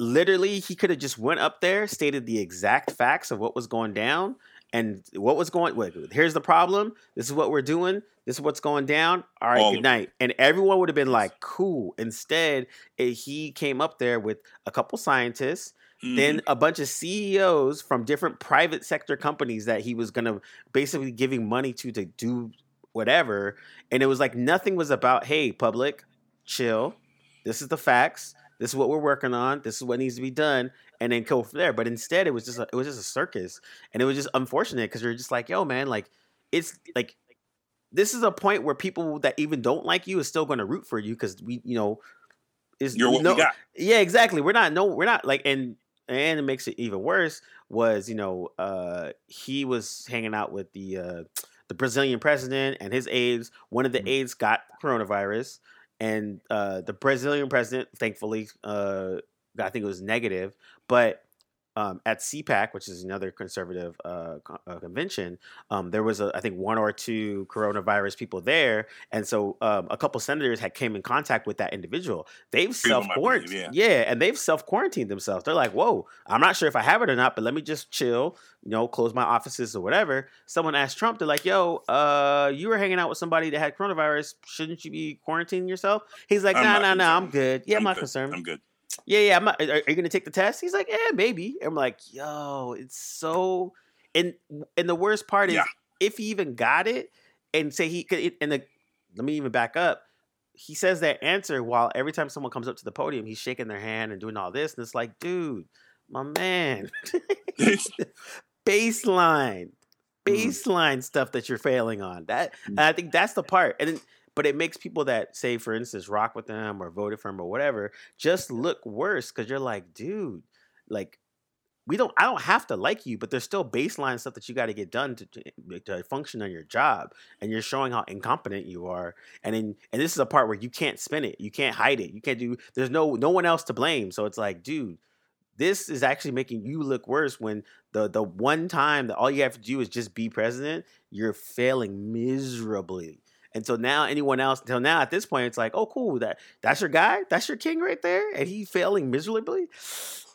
literally he could have just went up there stated the exact facts of what was going down and what was going wait, here's the problem this is what we're doing this is what's going down all right All good night and everyone would have been like cool instead eh, he came up there with a couple scientists then a bunch of CEOs from different private sector companies that he was gonna basically giving money to to do whatever. And it was like nothing was about, hey, public, chill. This is the facts. This is what we're working on. This is what needs to be done, and then go from there. But instead, it was just a, it was just a circus, and it was just unfortunate because you're just like, yo, man, like it's like this is a point where people that even don't like you is still going to root for you because we, you know, is You're what no, we got. yeah, exactly. We're not no, we're not like and and it makes it even worse was, you know, uh he was hanging out with the uh the Brazilian president and his aides. One of the Mhm. aides got coronavirus and uh the Brazilian president thankfully uh I think it was negative, but um, at CPAC, which is another conservative uh, co- uh, convention, um, there was a, I think one or two coronavirus people there, and so um, a couple senators had came in contact with that individual. They've self quarantined, yeah. yeah, and they've self quarantined themselves. They're like, "Whoa, I'm not sure if I have it or not, but let me just chill, you know, close my offices or whatever." Someone asked Trump, they're like, "Yo, uh, you were hanging out with somebody that had coronavirus. Shouldn't you be quarantining yourself?" He's like, "No, no, "Nah, not nah, nah, I'm good. Yeah, I'm, not good. concerned. I'm good. Yeah, yeah. I'm not, are, are you gonna take the test? He's like, yeah, maybe. And I'm like, yo, it's so. And and the worst part is, Yeah. if he even got it, and say he could, and the let me even back up. He says that answer while every time someone comes up to the podium, he's shaking their hand and doing all this, and it's like, dude, my man, baseline, mm. baseline stuff that you're failing on. That mm. and I think that's the part, and. But it makes people that say, for instance, rock with them or voted for him or whatever, just look worse because you're like, dude, like we don't. I don't have to like you, but there's still baseline stuff that you got to get done to, to to function on your job, and you're showing how incompetent you are. And then, and this is a part where you can't spin it, you can't hide it, you can't do. There's no no one else to blame. So it's like, dude, this is actually making you look worse when the the one time that all you have to do is just be president, you're failing miserably. And so now anyone else until now at this point it's like, oh cool, that that's your guy, that's your king right there, and he failing miserably.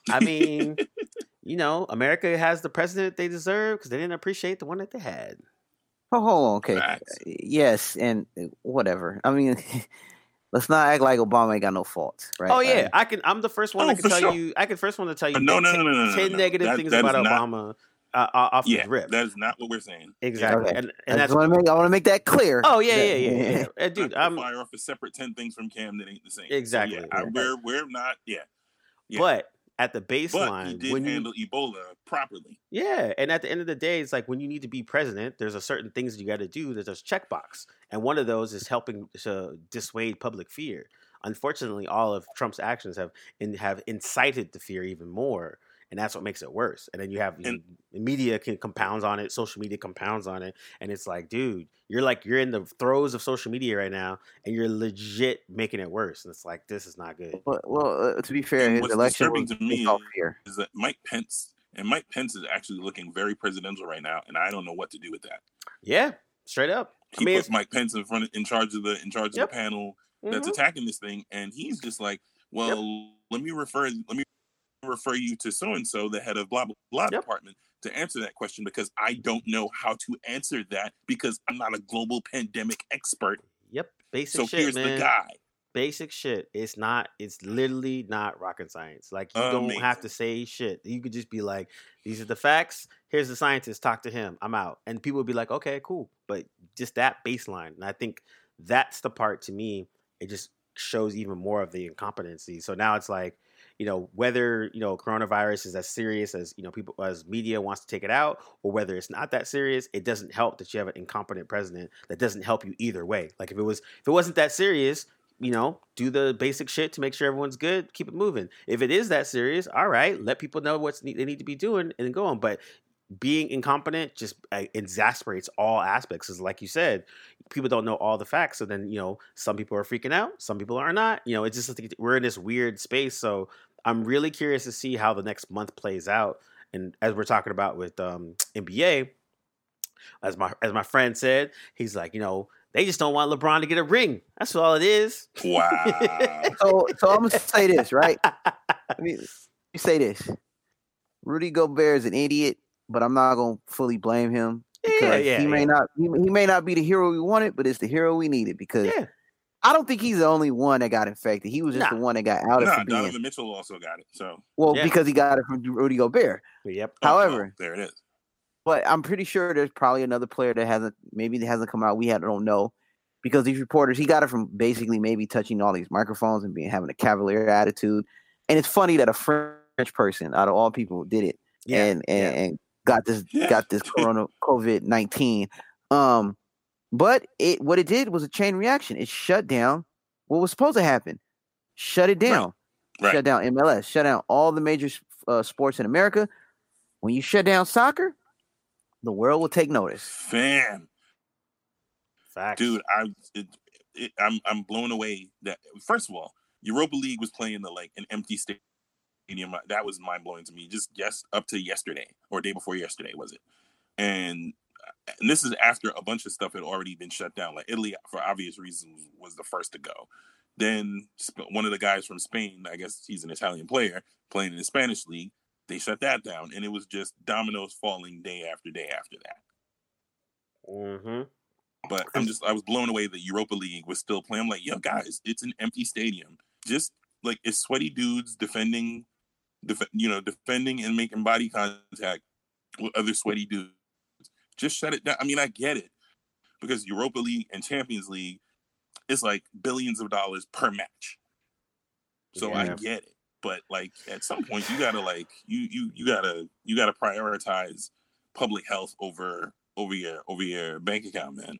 I mean, you know, America has the president they deserve because they didn't appreciate the one that they had. Oh, hold on. Okay. Facts. Yes, and uh, whatever. I mean, let's not act like Obama ain't got no faults, right? Oh yeah, Like, I can. I'm the first one Oh, that can tell sure. you. I can first one to tell you. No, no, ten- no, no, no, no, ten no. negative That- things that is about Obama uh, uh, off Yeah, the rip. that is not what we're saying. exactly, Okay. and, I that's just want to make. I want to make that clear. oh yeah, yeah, yeah, yeah. yeah. Dude, to I'm fire off a separate ten things from Cam that ain't the same. So, Exactly, yeah, I, we're we're not. Yeah. Yeah. But at the but he baseline, did when you, handle Ebola properly. yeah, and at the end of the day, it's like when you need to be president, there's a certain things you got to do. There's a checkbox, and one of those is helping to dissuade public fear. Unfortunately, all of Trump's actions have in, have incited the fear even more, and that's what makes it worse. And then you have And- the media can compounds on it, social media compounds on it, and it's like, dude, you're like you're in the throes of social media right now, and you're legit making it worse. And it's like this is not good. But well, uh, to be fair, his what's election disturbing was to me based. Is that Mike Pence and Mike Pence is actually looking very presidential right now, and I don't know what to do with that. Yeah, straight up. I He mean, put it's, Mike Pence in front of, in charge of the in charge Yep. of the panel that's mhm. attacking this thing, and he's just like, well, let me refer let me refer you to so and so, the head of blah blah blah Yep. department, to answer that question because I don't know how to answer that because I'm not a global pandemic expert. Yep, basic So shit, here's man. the guy. Basic shit. It's not. It's literally not rocket science. Like you don't have to say shit. You could just be like, "These are the facts. Here's the scientist. Talk to him. I'm out." And people would be like, "Okay, cool." But just that baseline, and I think that's the part to me. It just shows even more of the incompetency. So now it's like, you know, whether you know coronavirus is as serious as you know people as media wants to take it out, or whether it's not that serious, it doesn't help that you have an incompetent president that doesn't help you either way. Like if it was if it wasn't that serious, you know, do the basic shit to make sure everyone's good, keep it moving. If it is that serious, all right, let people know what they need to be doing and go on. But being incompetent just uh, exasperates all aspects. Because, like you said, people don't know all the facts. So then, you know, some people are freaking out, some people are not. You know, it's just like we're in this weird space. So I'm really curious to see how the next month plays out. And as we're talking about with um, NBA, as my as my friend said, he's like, you know, they just don't want LeBron to get a ring. That's all it is. Wow. So, so I'm gonna say this, right? Let me, let say this: Rudy Gobert is an idiot, but I'm not gonna fully blame him because yeah, he may yeah. not he, he may not be the hero we wanted, but it's the hero we needed because yeah. I don't think he's the only one that got infected. He was just Nah. the one that got out of nah, for being Donovan Mitchell also got it. So well Yeah. because he got it from Rudy Gobert. Yep. oh, However, oh, there it is. but I'm pretty sure there's probably another player that hasn't maybe that hasn't come out. We had, don't know because these reporters he got it from basically maybe touching all these microphones and being having a cavalier attitude. And it's funny that a French person out of all people did it Yeah. and, and yeah. and got this Yeah. got this corona COVID nineteen. Um, but it what it did was a chain reaction. It shut down what was supposed to happen. Shut it down. Right. Shut down MLS. Shut down all the major uh, sports in America. When you shut down soccer, the world will take notice. Fam, Facts. dude, I it, it, I'm I'm blown away that first of all, Europa League was playing the like an empty stadium. That was mind blowing to me. Just yes, up to yesterday or day before yesterday was it? And and this is after a bunch of stuff had already been shut down. Like Italy, for obvious reasons, was the first to go. Then one of the guys from Spain, I guess he's an Italian player playing in the Spanish league, they shut that down, and it was just dominoes falling day after day after that. Mm-hmm. But I'm just I was blown away that Europa League was still playing. I'm like, yo, guys, it's an empty stadium. Just like it's sweaty dudes defending, def- you know, defending and making body contact with other sweaty dudes. Just shut it down. I mean, I get it because Europa League and Champions League is like billions of dollars per match. So I get it. But like at some point you gotta like you you you gotta you gotta prioritize public health over over your over your bank account, man.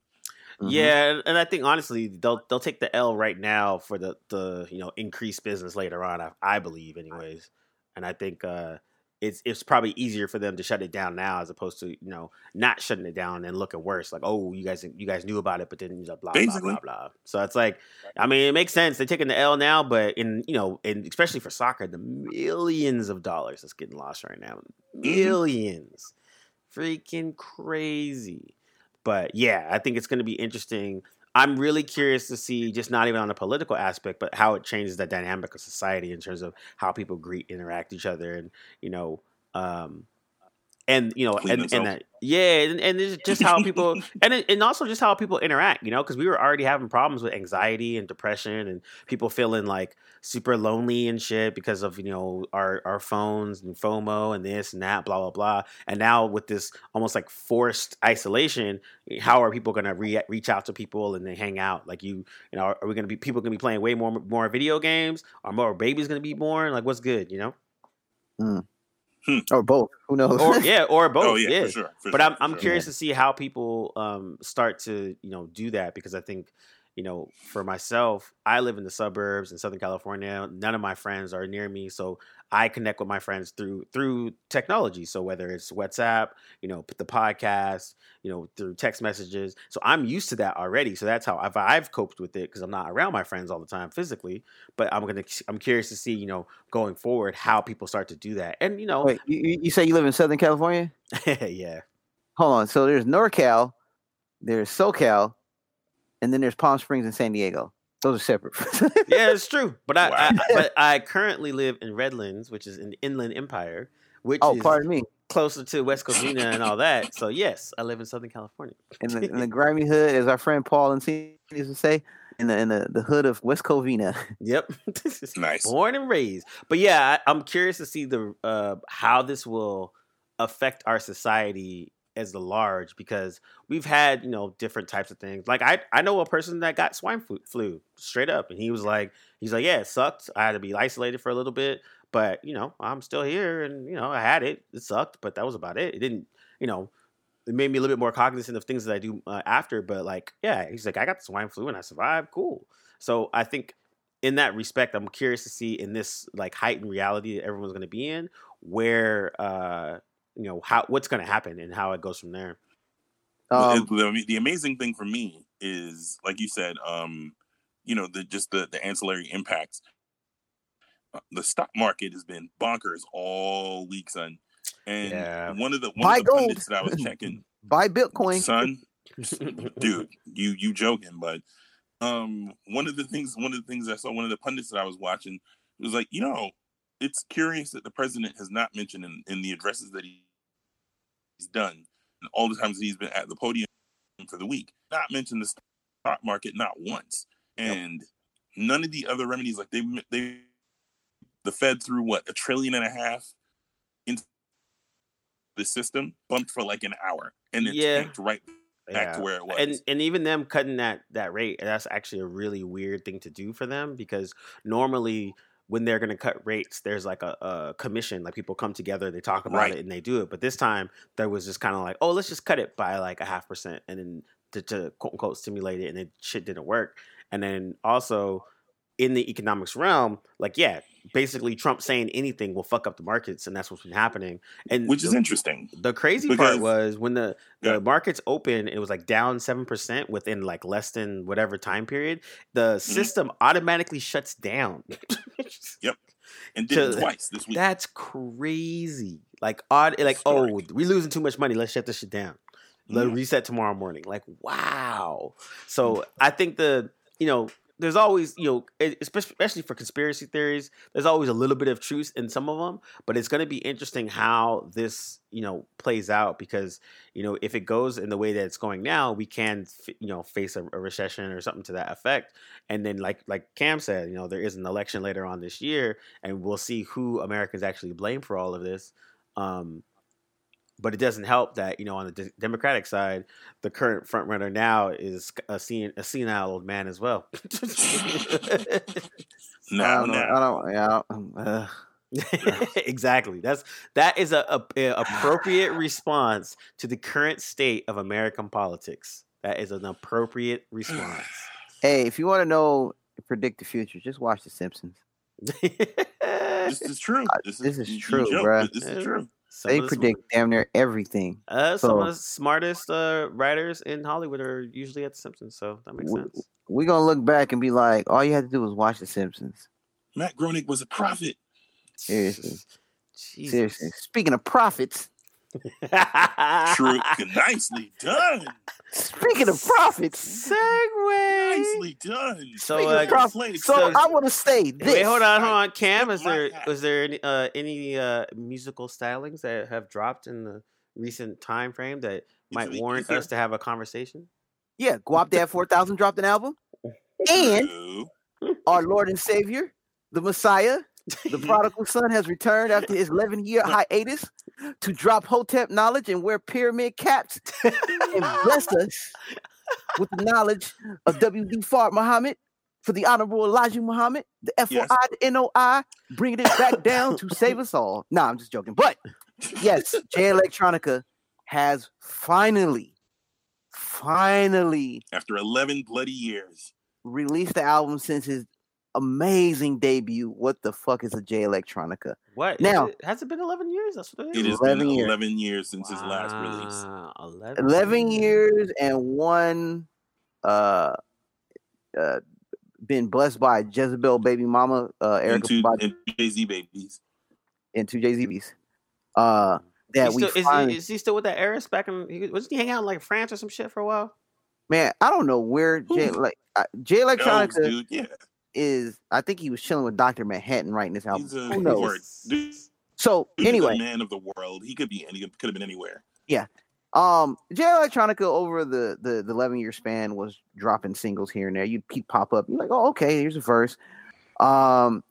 Mhm. Yeah, and- and I think honestly they'll they'll take the L right now for the the you know increased business later on. I, I believe, anyways, and I think uh, it's it's probably easier for them to shut it down now as opposed to you know not shutting it down and looking worse. Like, oh, you guys you guys knew about it, but then you know, blah blah Basically. blah blah. So it's like, I mean, it makes sense. They're taking the L now, but in you know, and especially for soccer, the millions of dollars that's getting lost right now, mm-hmm. millions, freaking crazy. But yeah, I think it's going to be interesting. I'm really curious to see, just not even on the political aspect, but how it changes the dynamic of society in terms of how people greet, interact each other, and you know, um, and you know, Clean and, and that, yeah, and, and just how people, and it- and also just how people interact, you know, because we were already having problems with anxiety and depression, and people feeling like super lonely and shit because of you know our our phones and FOMO and this and that, blah blah blah. And now with this almost like forced isolation, how are people gonna re- reach out to people and then hang out? Like you, you know, are we gonna be people gonna be playing way more more video games? Are more babies gonna be born? Like what's good, you know? Mm. Or both. Who knows? or yeah, or both. oh yeah, yeah. for sure. for but sure, I'm I'm sure. curious to see how people um start to you know do that because I think you know for myself I live in the suburbs in Southern California. None of my friends are near me, so I connect with my friends through through technology. So whether it's WhatsApp, you know, the podcast, you know, through text messages. So I'm used to that already. So that's how I've, I've coped with it because I'm not around my friends all the time physically. But I'm gonna I'm curious to see you know going forward how people start to do that. And you know, Wait, you, you- you say you live in Southern California? yeah. Hold on. So there's NorCal, there's SoCal, and then there's Palm Springs and San Diego. Those are separate. yeah, it's true. But I, I Wow. but I currently live in Redlands, which is in the Inland Empire, which oh, is pardon me. closer to West Covina and all that. So yes, I live in Southern California. In the, in the grimy hood, as our friend Paul and C used to say, in the in the, the hood of West Covina. Yep. Nice. Born and raised. But yeah, I, I'm curious to see the uh, how this will affect our society as the large because we've had you know different types of things. Like I I know a person that got swine flu, flu straight up, and he was like he's like yeah it sucked. I had to be isolated for a little bit, but you know I'm still here, and you know I had it. It sucked, but that was about it. It didn't you know. It made me a little bit more cognizant of things that I do uh, after, but like, yeah, he's like, I got swine flu and I survived. Cool. So I think in that respect, I'm curious to see in this like heightened reality that everyone's going to be in, where uh, you know how what's going to happen and how it goes from there. Um, the, the amazing thing for me is, like you said, um, you know, the just the the ancillary impacts. Uh, The stock market has been bonkers all week, son. And Yeah. one of the one Buy of the gold. pundits that I was checking, buy Bitcoin. son, dude, you you joking, but um, one of the things one of the things I saw one of the pundits that I was watching was like, you know, it's curious that the president has not mentioned in, in the addresses that he, he's done and all the times that he's been at the podium for the week, not mentioned the stock market not once, and none of the other remedies like they they the Fed threw what a trillion and a half into the system, bumped for like an hour, and then Yeah. tanked right back to where it was. And and even them cutting that that rate, that's actually a really weird thing to do for them because normally when they're going to cut rates, there's like a, a commission, like people come together, they talk about Right. it, and they do it. But this time there was just kind of like, oh, let's just cut it by like a half percent, and then to, to quote unquote stimulate it, and it shit didn't work. And then also in the economics realm, like yeah, basically Trump saying anything will fuck up the markets, and that's what's been happening. And which is the- interesting. the crazy Because- part was when the the Yeah. markets open, it was like down seven percent within like less than whatever time period. The Mm-hmm. system automatically shuts down. Yep. And did it twice this week. That's crazy. Like odd, like oh, we losing too much money. Let's shut this shit down. Let it Mhm. reset tomorrow morning. Like wow. So I think the you know there's always you know especially especially for conspiracy theories there's always a little bit of truth in some of them but it's going to be interesting how this you know plays out because you know if it goes in the way that it's going now we can you know face a, a recession or something to that effect. And then like like cam said you know there is an election later on this year and we'll see who americans actually blame for all of this. Um but it doesn't help that you know on the de- Democratic side, the current front runner now is a, sen- a senile old man as well. I now, don't know. I don't. Yeah. Uh, exactly. That's that is a, a, a appropriate response to the current state of American politics. That is an appropriate response. hey, if you want to know predict the future, just watch The Simpsons. This is true. This is, this is you- you true, joke, bruh. but This is true. Some they of the sm- predict damn near everything. uh, some so- of the smartest uh, writers in Hollywood are usually at The Simpsons, so that makes W- sense. We're gonna look back and be like, all you had to do was watch The Simpsons. Matt Groening was a prophet. Seriously. Jesus. Seriously. Speaking of prophets, True. Nicely done. speaking of prophets, Segue. Nicely done. So, uh, of prophets, so. I want to say this. Wait, hold on, hold on. Cam, is my there was there any uh, any uh, musical stylings that have dropped in the recent time frame that might there- warrant is us to have a conversation? Yeah, Guapdad 4000 dropped an album. And our Lord and Savior, the Messiah, the prodigal son, has returned after his 11 year hiatus to drop Hotep knowledge and wear pyramid caps and bless us with the knowledge of W.D. Fard Muhammad for the Honorable Elijah Muhammad, the FOI, Yes. The N O I, bringing it back down to save us all. Nah, I'm just joking. But yes, Jay Electronica has finally, finally After 11 bloody years. released the album since his amazing debut. What the fuck is a Jay Electronica? What is Now- it? has it been eleven years? That's what It is. has been 11 years. 11 years since his last release. Eleven, 11 years and one uh uh been blessed by Jezebel baby mama uh And Erykah two, Badu and Jay Z babies. and two Jay-Z's. Uh that He we still, is, he, is he still with that Eris back in? He, wasn't he hanging out in like France or some shit for a while? man, I don't know where Jay like uh, Jay Elves, Electronica dude. Yeah. Is I think he was chilling with Dr. Manhattan writing this album. He's a, Who knows? or- dude, So he's anyway, a man of the world. He could be any could have been anywhere. Yeah. Um, Jay Electronica over the, the the eleven year span was dropping singles here and there. You'd keep pop up. You're like, oh, okay, here's a verse. Um,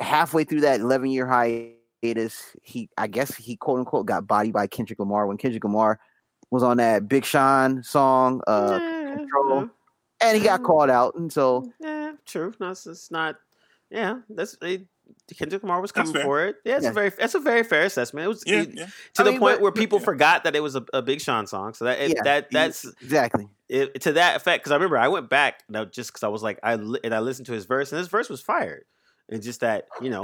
halfway through that eleven year hiatus, he I guess he quote unquote got bodied by Kendrick Lamar when Kendrick Lamar was on that Big Sean song, uh, yeah, Control, and he got Mhm. called out, and so yeah, true. No, it's, it's not. Yeah, that's it, Kendrick Lamar was coming for it. Yeah, it's Yeah. a very that's a very fair assessment. It was Yeah, it- yeah. to I the mean, point but- where people yeah. forgot that it was a, a Big Sean song. So that it, Yeah. that that's exactly. it, to that effect. Because I remember I went back now just because I was like I li- and I listened to his verse and his verse was fired. And just that you know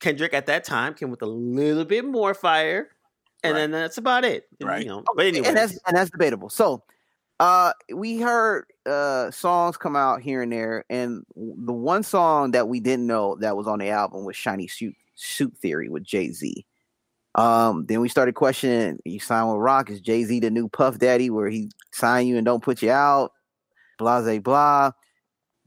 Kendrick at that time came with a little bit more fire, and Right. then that's about it. Right. You know, oh, but anyway, and that's and that's debatable. So, uh, we heard uh songs come out here and there, and the one song that we didn't know that was on the album was "Shiny Suit Suit Theory" with Jay Z. Um, then we started questioning: You signed with Roc? Is Jay Z the new Puff Daddy, where he sign you and don't put you out? Blah blah blah.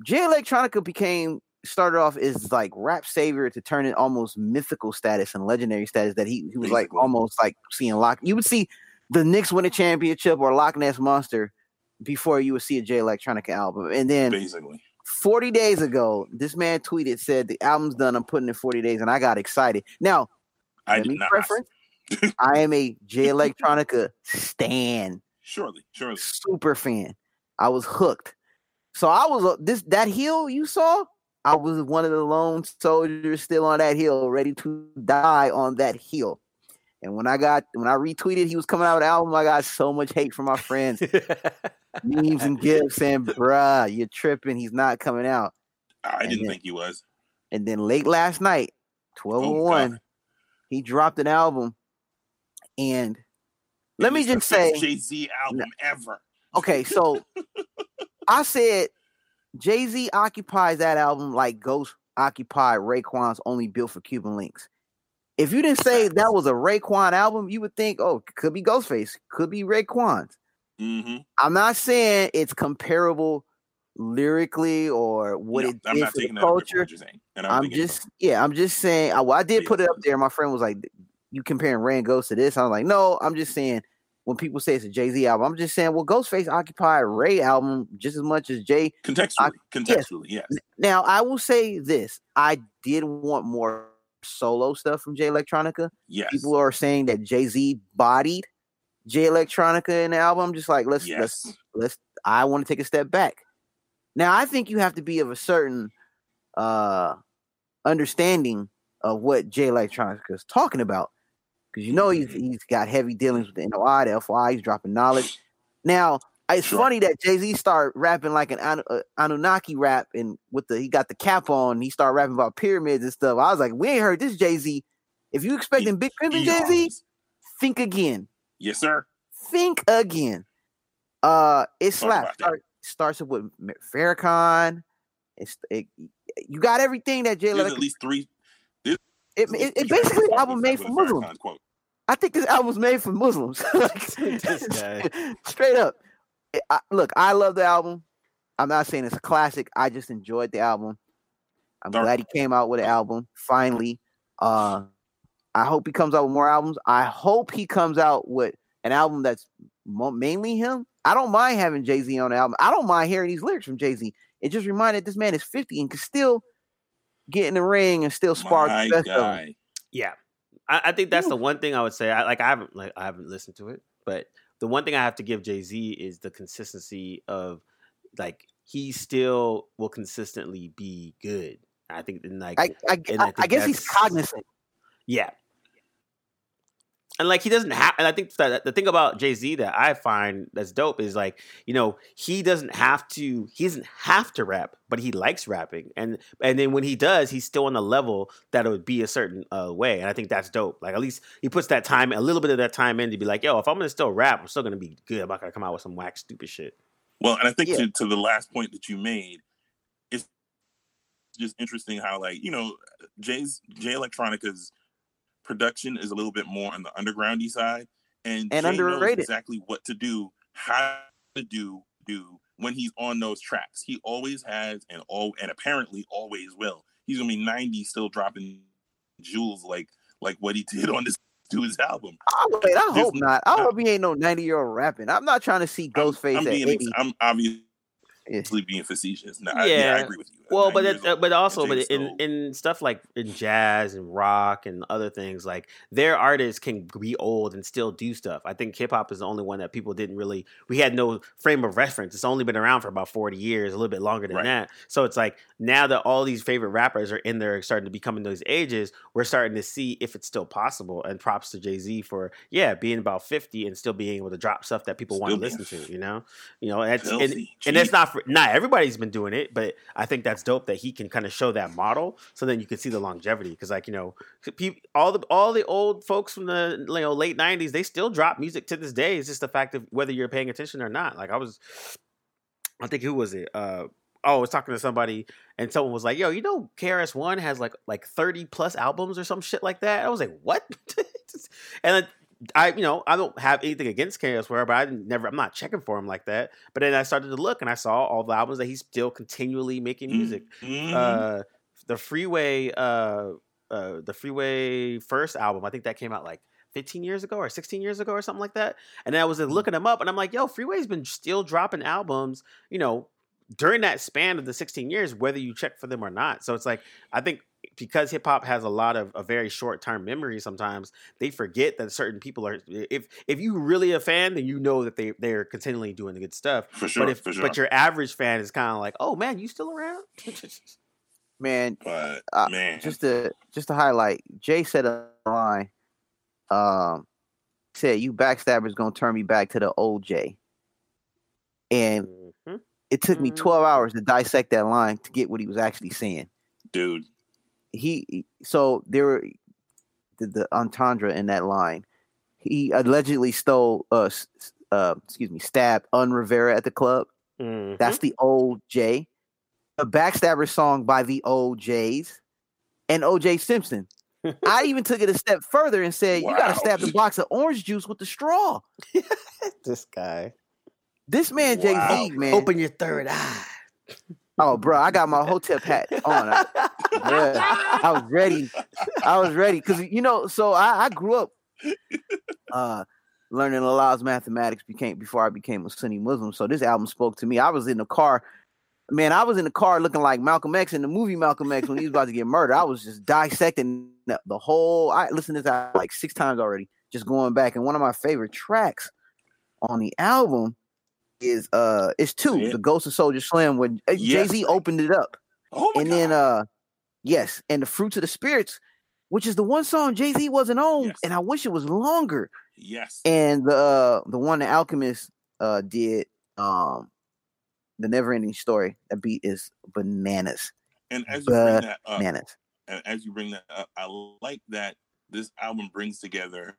Jay Electronica became started off as like rap savior to turn in almost mythical status and legendary status that he he was like almost like seeing lock. You would see the Knicks win a championship or Loch Ness Monster before you would see a Jay Electronica album. And then Basically. 40 days ago, this man tweeted said the album's done. I'm putting in 40 days, and I got excited. Now, I let me not. preference. I am a Jay Electronica stan, Surely, surely. super fan. I was hooked. So I was uh, this that hill you saw. I was one of the lone soldiers still on that hill, ready to die on that hill. And when I got when I retweeted he was coming out with the album, I got so much hate from my friends, memes and gifs saying, "Bruh, you're tripping. He's not coming out." I didn't then- think he was. And then late last night, twelve oh one, God. he dropped an album. And let me is the just say, Jay Z album ever. okay, so I said Jay Z occupies that album like Ghost occupied Raekwon's Only Built for Cuban Linx. If you didn't say that was a Raekwon album, you would think, oh, could be Ghostface, could be Raekwon's. hmm I'm not saying it's comparable lyrically or what it I'm did for the taking that away from culture. saying. And I don't I'm it- just yeah, I'm just saying. I, well, I did Yeah, put it up there. My friend was like, "You comparing Ray and Ghost to this?" I was like, "No, I'm just saying." When people say it's a Jay Z album, I'm just saying, well, Ghostface occupied Ray album just as much as Jay. contextually. contextually, yes. Now, I will say this: I did want more solo stuff from Jay Electronica. Yes. People are saying that Jay Z bodied Jay Electronica in the album. Just like, let's let's let's I want to take a step back. Now I think you have to be of a certain uh understanding of what Jay Electronica is talking about. Because you know he's Mhm. he's got heavy dealings with the NOI, the FY, he's dropping knowledge. Now it's Sure. funny that Jay Z started rapping like an Anu- uh, Anunnaki rap, and with the he got the cap on, he started rapping about pyramids and stuff. I was like, we ain't heard this Jay Z. If you expecting Big Pimpin' Jay Z, think again Yes, sir. think again. Uh, it slaps. Start, starts up with Farrakhan. It's it, you got everything that Jay There's at least three. It, it, it basically album made for Muslims. I think this album's made for Muslims. like, This guy. straight up. It- I, look, I love the album. I'm not saying it's a classic. I just enjoyed the album. I'm Dark. glad he came out with an album finally. Uh, I hope he comes out with more albums. I hope he comes out with an album that's mo- mainly him. I don't mind having Jay Z on the album. I don't mind hearing these lyrics from Jay Z. It just reminded this man is 50 and can still get in the ring and still spark My the best of him. guy. Yeah, I, I think that's the one thing I would say. I like I haven't like I haven't listened to it, but the one thing I have to give Jay Z is the consistency of like he still will consistently be good. I think like I I, I I guess he's cognizant. yeah. And like he doesn't have, and I think that the thing about Jay Z that I find that's dope is like you know he doesn't have to he doesn't have to rap, but he likes rapping, and and then when he does, he's still on the level that it would be a certain uh, way, and I think that's dope. Like at least he puts that time, a little bit of that time in to be like, yo, if I'm gonna still rap, I'm still gonna be good. I'm not gonna come out with some whack stupid shit. Well, and I think Yeah. to, to the last point that you made, it's just interesting how like, you know, Jay's Jay Electronica's production is a little bit more on the undergroundy side. And, And Jay knows underrated. exactly what to do, how to do do when he's on those tracks. He always has and all and apparently always will. He's gonna be 90 still dropping jewels like like what he did on this dude's album. I, wait, I hope not. I hope he ain't no ninety year old rapping. I'm not trying to see I'm- Ghostface I'm, at being. I'm obviously Yeah. being facetious. No, I, yeah, I agree with you. Well, but it, uh, but also, but in in stuff like in jazz and rock and other things, like their artists can be old and still do stuff. I think hip hop is the only one that people didn't really. We had no frame of reference. It's only been around for about forty years, a little bit longer than Right. that. So it's like now that all these favorite rappers are in there, starting to become in those ages, we're starting to see if it's still possible. And props to Jay Z for yeah being about fifty and still being able to drop stuff that people want to listen to. You know, you know, that's and, Filthy. and that's not for not everybody's been doing it, but I think that's dope that he can kind of show that model, so then you can see the longevity. Because like you know, all the all the old folks from the you know late '90s, they still drop music to this day. It's just the fact of whether you're paying attention or not. Like I was, I think who was it? Uh, oh, I was talking to somebody, and someone was like, "Yo, you know, KRS One has like like 30 plus albums or some shit like that." I was like, "What?" and then I, you know, I don't have anything against KRS One, but I never, I'm not checking for him like that. But then I started to look, and I saw all the albums that he's still continually making music. Mhm. Uh, the Freeway, uh, uh, the Freeway first album, I think that came out like 15 years ago or 16 years ago or something like that. And then I was Mm. like, looking him up, and I'm like, yo, Freeway's been still dropping albums, you know, during that span of the 16 years, whether you check for them or not. So it's like, I think because hip hop has a lot of a very short term memory, sometimes they forget that certain people are. If if you really a fan, then you know that they they're continually doing the good stuff. for sure, but if for sure. but your average fan is kind of like, oh man, you still around? Man, But, uh, man, just to just to highlight, Jay said a line. Um, said you backstabbers gonna turn me back to the old Jay, and Mhm. it took me Mhm. 12 hours to dissect that line to get what he was actually saying. dude, He so there were the, the entendre in that line. He allegedly stole uh uh excuse me stabbed Un Rivera at the club. Mhm. That's the old. A backstabber song by the O'Jays and OJ Simpson. I even took it a step further and said, "You got to stab the box of orange juice with the straw." this guy. This man, Jay Wow. Z, man. Open your third eye. Oh, bro, I got my Hotep hat on. I, yeah, I was ready. I was ready because you know. So I, I grew up uh, learning Allah's mathematics became before I became a Sunni Muslim. So this album spoke to me. I was in the car. Man, I was in the car looking like Malcolm X in the movie Malcolm X when he was about to get murdered. I was just dissecting the, the whole. I listened to this like six times already, just going back. And one of my favorite tracks on the album is uh, it's two, Yeah. the Ghost of Soulja Slim, when uh, Yes. Jay Z opened it up, oh and God. then uh, yes, and the Fruits of the Spirits, which is the one song Jay Z wasn't on, Yes. and I wish it was longer. yes, And the uh, the one the Alchemist uh did, um, the Never Ending Story. That beat is bananas, and as you bring that up, bananas. and as you bring that up, I like that this album brings together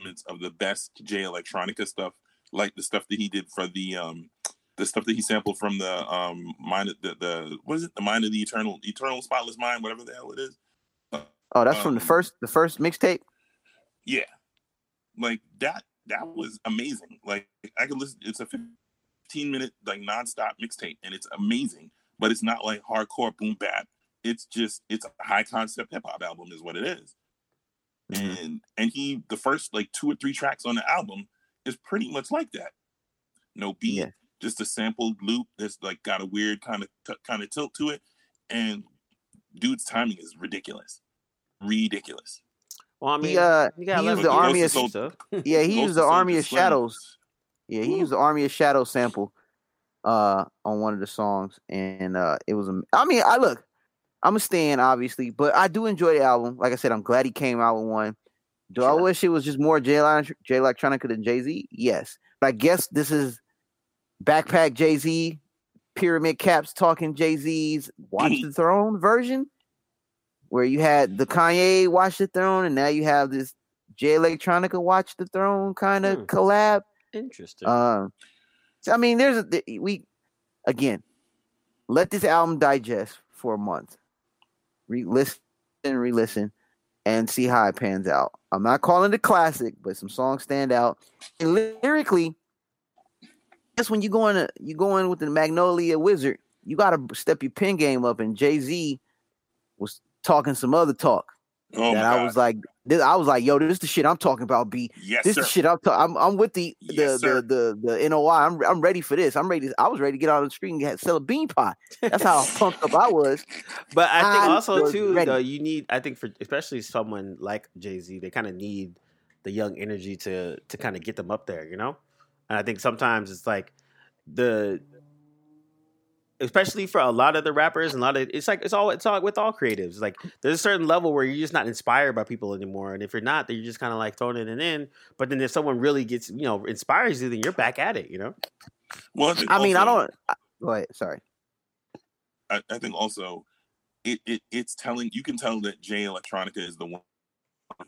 elements of the best Jay Electronica stuff, like the stuff that he did for the um the stuff that he sampled from the um mind of the the what is it the mind of the eternal eternal spotless mind whatever the hell it is Oh, that's from the um, first the first mixtape. yeah like that that was amazing like I could listen it's a 15 minute like nonstop mixtape and it's amazing but it's not like hardcore boom bap it's just it's a high concept hip hop album is what it is. Mhm. and and he the first like two or three tracks on the album is pretty much like that no beat Yeah. Just a sampled loop that's like got a weird kind of t- kind of tilt to it and dude's timing is ridiculous ridiculous Well, I mean, He, uh, you he used the Army of- stuff. Yeah, he used the Army of Shadows. Yeah, he used the Army of Shadows sample. uh on one of the songs, and uh it was. am- I mean, I look, I'm a stan, obviously, but I do enjoy the album. Like I said, I'm glad he came out with one. Do I wish it was just more J Jay Electronica than Jay Z? Yes, but I guess this is backpack Jay Z, pyramid caps talking Jay Z's Watch the Throne version, where you had the Kanye Watch the Throne, and now you have this Jay Electronica Watch the Throne kind of Hmm. collab. Interesting. Um, so, I mean, there's a we again let this album digest for a month, re-listen, re-listen, and see how it pans out. I'm not calling it a classic, but some songs stand out. And lyrically, that's when you go in. A, you go in with the Magnolia Wizard. You got to step your pen game up. And Jay Z was talking some other talk Oh, that I God. was like, this, I was like, yo, this is the shit I'm talking about. B. yes, This sir. is shit I'm, ta- I'm I'm with the the, Yes, sir. the the the NOI. I'm I'm ready for this. I'm ready. To, I was ready to get out on the street and get, sell a bean pie. That's how pumped up I was. But I think I also too, ready. though, you need. I think for especially someone like Jay Z, they kind of need the young energy to to kind of get them up there, you know. And I think sometimes it's like the, especially for a lot of the rappers and a lot of it's like it's all it's all with all creatives. Like there's a certain level where you're just not inspired by people anymore, and if you're not, then you're just kind of like throwing it in. But then if someone really gets you know inspires you, then you're back at it, you know. Well, think I mean, I don't. I, go ahead. Sorry. I, I think also it, it it's telling you can tell that Jay Electronica is the one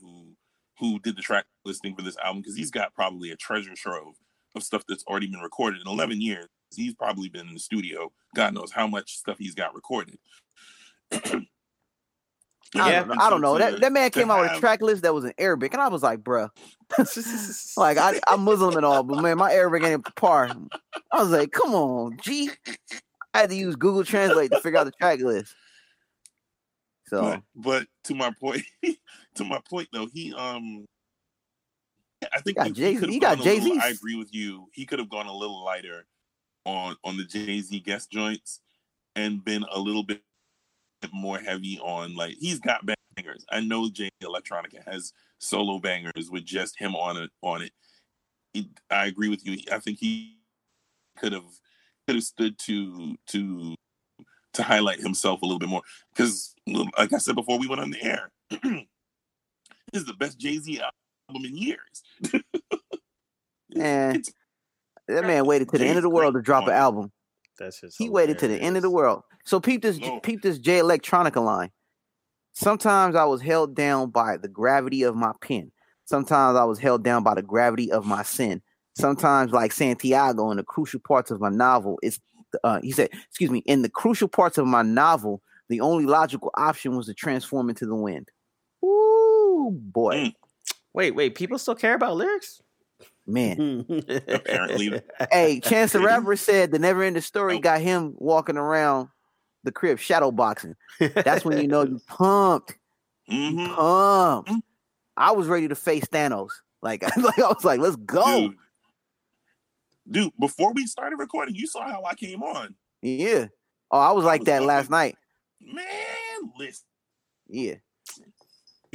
who who did the track listing for this album because he's got probably a treasure trove of stuff that's already been recorded in 11 years. He's probably been in the studio. God knows how much stuff he's got recorded. I Yeah, don't know. I don't know. That that man came out with a track list that was in Arabic, and I was like, bruh. like I, I'm Muslim and all, but man, my Arabic ain't up to par. I was like, come on, G. I had to use Google Translate to figure out the track list. So but, but to my point, to my point though, he um, I think got he- got little- Jay-Z's. I agree with you. He could have gone a little lighter on on the Jay Z guest joints and been a little bit more heavy on like he's got bangers. I know Jay Electronica has solo bangers with just him on it on it. He, I agree with you. I think he could have could have stood to to to highlight himself a little bit more because like I said before we went on the air, this is the best Jay Z album in years. Man, It's- that man waited to the end of the world to drop an album. That's just He waited to the end of the world. So peep this Lord. peep this Jay Electronica line. Sometimes I was held down by the gravity of my pen. Sometimes I was held down by the gravity of my sin. Sometimes, like Santiago, in the crucial parts of my novel, it's uh, he said, excuse me, in the crucial parts of my novel, the only logical option was to transform into the wind. Ooh, boy, Mm. Wait, wait. People still care about lyrics? man. Apparently. hey, Chance the Rapper said the never ending story Nope. got him walking around the crib shadow boxing. That's when you know you pumped. hmm Pumped. I was ready to face Thanos. Like, like I was like, let's go. Dude. Dude, before we started recording, you saw how I came on. Yeah. Oh, I was like was that last night. Man, listen. Yeah.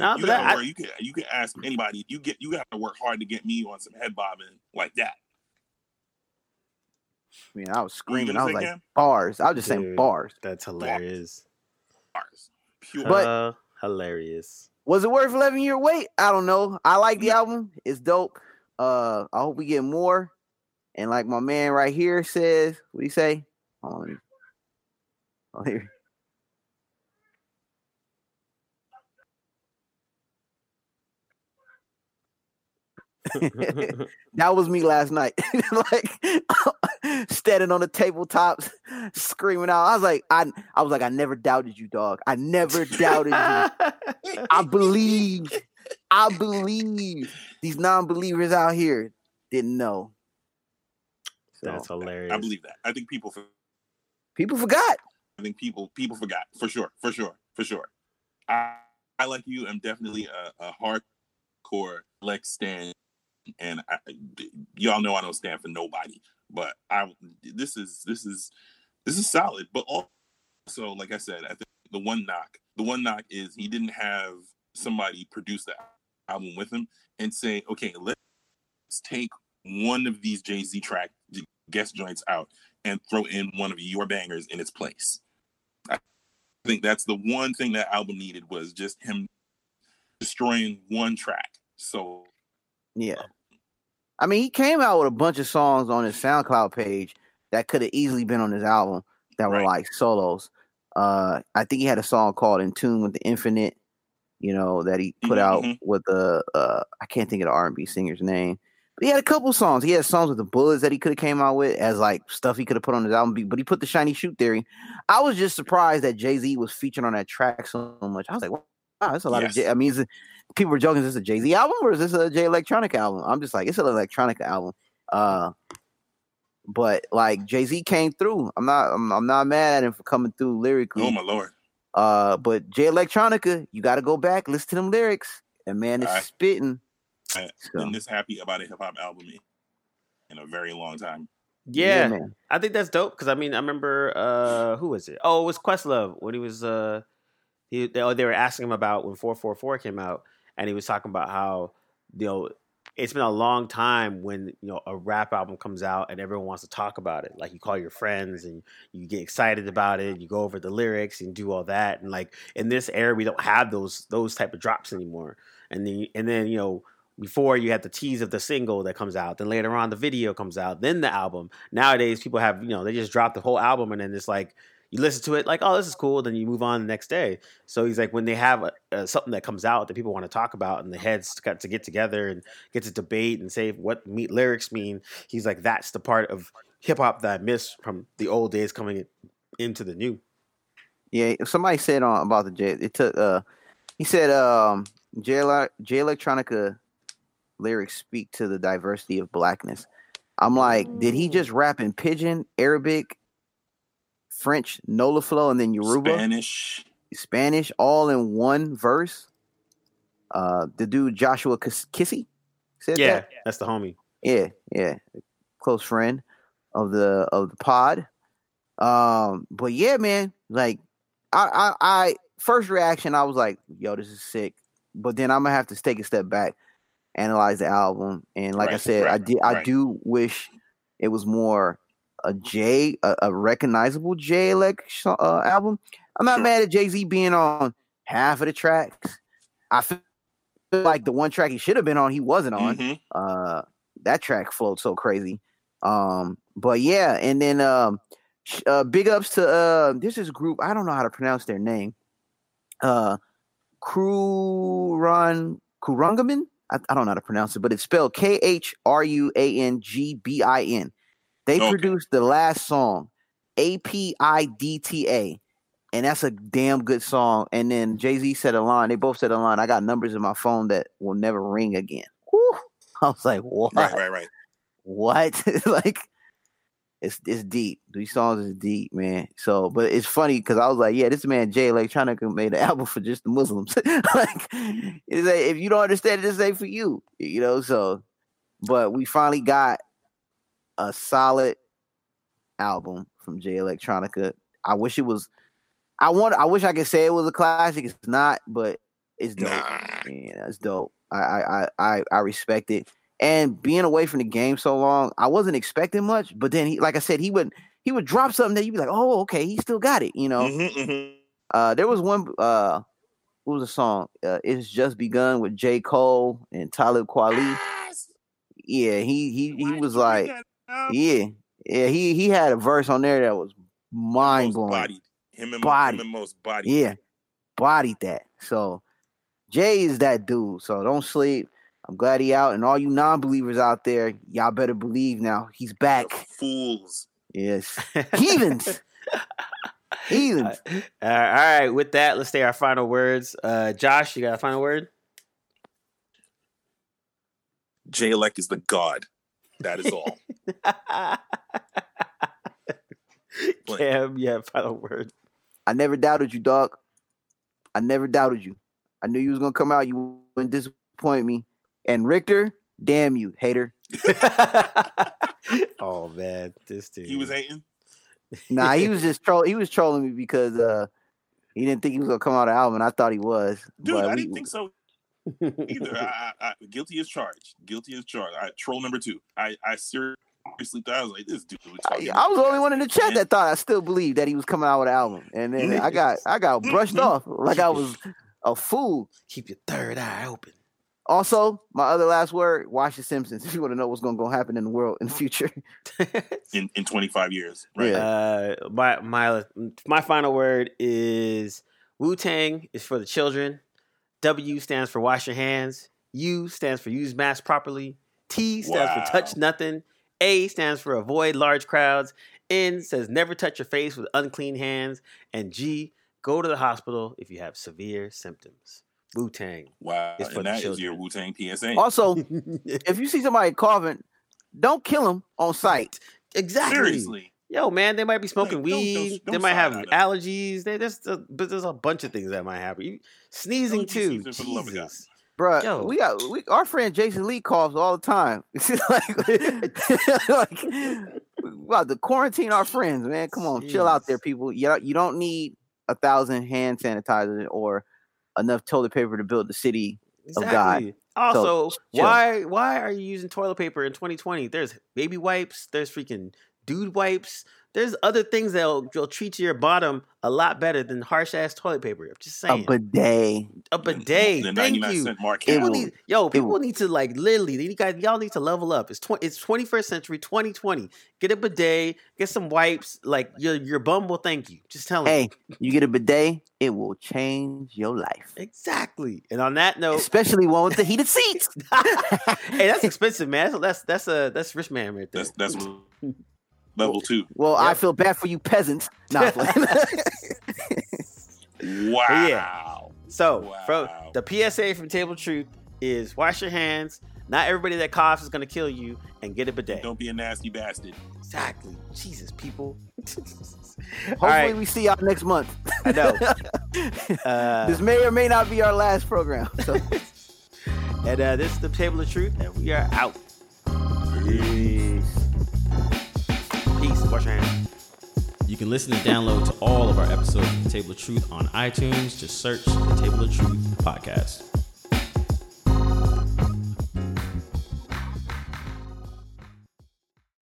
No, You that, work, you can you can ask anybody. You get you gotta work hard to get me on some head bobbing like that. I mean, I was screaming. I was like, Cam? bars. I was just saying bars. that's hilarious. Bars. Pure But- Uh, hilarious. Was it worth 11 year wait? I don't know. I like the album. It's dope. Uh, I hope we get more. And like my man right here says, what do you say? Hold on. let me- that was me last night. like standing on the tabletops, screaming out. I was like, I, I was like, I never doubted you, dog. I never doubted you. I believe. I believe these non-believers out here didn't know. So That's hilarious. I believe that. I think people for- people forgot. I think people people forgot for sure, for sure, for sure. I I like you. I'm definitely a, a hardcore Lex stand, and I, y'all know I don't stand for nobody. But I this is this is this is solid. But also, like I said, I think the one knock, the one knock is he didn't have somebody produce that album with him and say, okay, let's take one of these Jay Z track, guest joints out and throw in one of your bangers in its place. I think that's the one thing that album needed was just him destroying one track. So Yeah. I mean, he came out with a bunch of songs on his SoundCloud page that could have easily been on his album that were Right. like solos. Uh, I think he had a song called "In Tune with the Infinite," you know, that he put Mhm, out mhm. with the uh, I can't think of the R and B singer's name, but he had a couple songs. He had songs with the Bullets that he could have came out with as like stuff he could have put on his album. But he put the Shiny Suit Theory. I was just surprised that Jay Z was featured on that track so much. I was like, wow, that's a lot Yes. of. Jay. I mean, is it, people were joking, is this a Jay Z album or is this a Jay Electronica album? I'm just like, it's an electronic album. Uh, but like Jay Z came through. I'm not, I'm, I'm not mad at him for coming through lyrically. oh my lord. Uh, but Jay Electronica, you got to go back, listen to them lyrics, and man, it's Alright. spitting. I- So, Been this happy about a hip hop album in- in a very long time. Yeah, man. I think that's dope because I mean I remember uh who was it? Oh, it was Questlove when he was uh he they, oh, they were asking him about when 444 came out and he was talking about how you know it's been a long time when you know a rap album comes out and everyone wants to talk about it. Like you call your friends and you get excited about it, you go over the lyrics and do all that. And like in this era we don't have those those type of drops anymore. And then and then you know before you had the tease of the single that comes out, then later on the video comes out, then the album nowadays people have you know they just drop the whole album and then it's like you listen to it like oh this is cool then you move on the next day so he's like when they have a, a, something that comes out that people want to talk about and the heads got to get together and get to debate and say what meet lyrics mean he's like that's the part of hip-hop that i miss from the old days coming in, into the new Yeah, somebody said on about the J. It took. Uh, he said, um, J. J. Electronica lyrics speak to the diversity of blackness. I'm like, did he just rap in pidgin, Arabic, French, Nola flow, and then Yoruba, Spanish. Spanish, all in one verse? Uh, the dude Joshua Kis- Kissy said yeah that. that's the homie Yeah, yeah, close friend of the of the pod. Um, but yeah, man, like I, I, I first reaction, I was like, "Yo, this is sick," but then I'm gonna have to take a step back, analyze the album, and like I Right, said, I right, did, I do wish it was more a J, a, a recognizable J elect uh, album. I'm not mad at Jay Z being on half of the tracks. I feel like the one track he should have been on, he wasn't on Mhm. uh that track flowed so crazy um but yeah and then um uh big ups to uh this is group i don't know how to pronounce their name uh Kuran Kurangaman I, I don't know how to pronounce it but it's spelled k-h-r-u-a-n-g-b-i-n they Okay. produced the last song a-p-i-d-t-a and that's a damn good song and then jay-z said a line they both said a line i got numbers in my phone that will never ring again Whew. I was like, what? Right, right, right. What? like, it's it's deep. These songs is deep, man. So, but it's funny because I was like, yeah, this man Jay Electronica made an album for just the Muslims. like, it's like, if you don't understand it, this ain't for you, you know. So, but we finally got a solid album from Jay Electronica. I wish it was. I want. I wish I could say it was a classic. It's not, but it's dope. Nah. Yeah, that's dope. I, I I I I respect it. And being away from the game so long, I wasn't expecting much. But then he, like I said, he would he would drop something that you'd be like, oh, okay, he still got it. You know. Mhm, mhm. Uh, there was one. Uh, what was the song? Uh, it's just begun with J Cole and Talib Kweli. Yeah, he he he was like, bring that up? yeah, yeah. He he had a verse on there that was mind blowing. bodied. Him and, Body. him and Mos body. Yeah, bodied that. So Jay is that dude. So don't sleep. I'm glad he out, and all you non-believers out there, y'all better believe now. He's back. Fools. Yes, heathens, heathens. Uh, all right with that let's say our final words uh josh you got a final word J Elect is the god. That is all. cam yeah final word I never doubted you, dog. I never doubted you. I knew you was gonna come out. You wouldn't disappoint me. And Richter, damn you, hater. oh man this dude he was hating. Nah, he was just troll. He was trolling me because uh he didn't think he was gonna come out of the album. and I thought he was. Dude, but I didn't think so either. I, I, I, guilty as charged. Guilty as charged. I, troll number two. I, I seriously thought I was like, this dude. was I, talking I was the only one in the chat man. that thought I still believed that he was coming out with an album, and then I got I got brushed Mhm. off like I was a fool. Keep your third eye open. Also, my other last word: watch The Simpsons if you want to know what's going to happen in the world in the future. in, in 25 years. Right. Yeah. Uh, my my my final word is Wu Tang is for the children. W stands for wash your hands. U stands for use mask properly. T stands Wow. for touch nothing. A stands for avoid large crowds. N says never touch your face with unclean hands. And G go to the hospital if you have severe symptoms. Wu Tang. Wow. It's for And the that is children. your Wu Tang PSA. Also, if you see somebody coughing, don't kill them on sight. exactly. Seriously. Yo, man, they might be smoking Like, don't- don't- weed. they don't might have side eye them. allergies. They, there's, a, but there's a bunch of things that might happen. You, sneezing too. sneezing for the love of God. Jesus. Bruh, Yo. we got we, our friend Jason Lee coughs all the time. like, like, we about to quarantine our friends, man. Come on, chill out there, people. You don't- you don't need a thousand hand sanitizers or enough toilet paper to build the city. Of God. Also, chill. why why are you using toilet paper in 2020? There's baby wipes. There's freaking dude wipes. There's other things that'll, that'll treat your bottom a lot better than harsh ass toilet paper. I'm just saying. A saying. bidet. A bidet. The Thank you. cent People will- need, yo, people will- need to like literally. You guys, y'all need to level up. It's twenty. It's twenty first century, twenty twenty. Get a bidet. Get some wipes. Like your your bum will thank you. Just tell him. Hey, you get a bidet, it will change your life. exactly. And on that note, Especially one with the heated seats. hey, that's expensive, man. That's that's that's a that's rich man right there. That's that's level two. Well, I feel bad for you peasants. Nah, Wow. yeah. So, from Wow. the PSA from Table Truth is wash your hands. Not everybody that coughs is gonna kill you, and get a bidet. Don't be a nasty bastard. Exactly. Jesus, people. All Hopefully, right, we see y'all next month. I know. Uh, this may or may not be our last program. So, and uh, this is the Table of Truth, and we are out. Peace. Peace. Wash your hands. You can listen and download to all of our episodes of The Table of Truth on iTunes. Just search The Table of Truth podcast.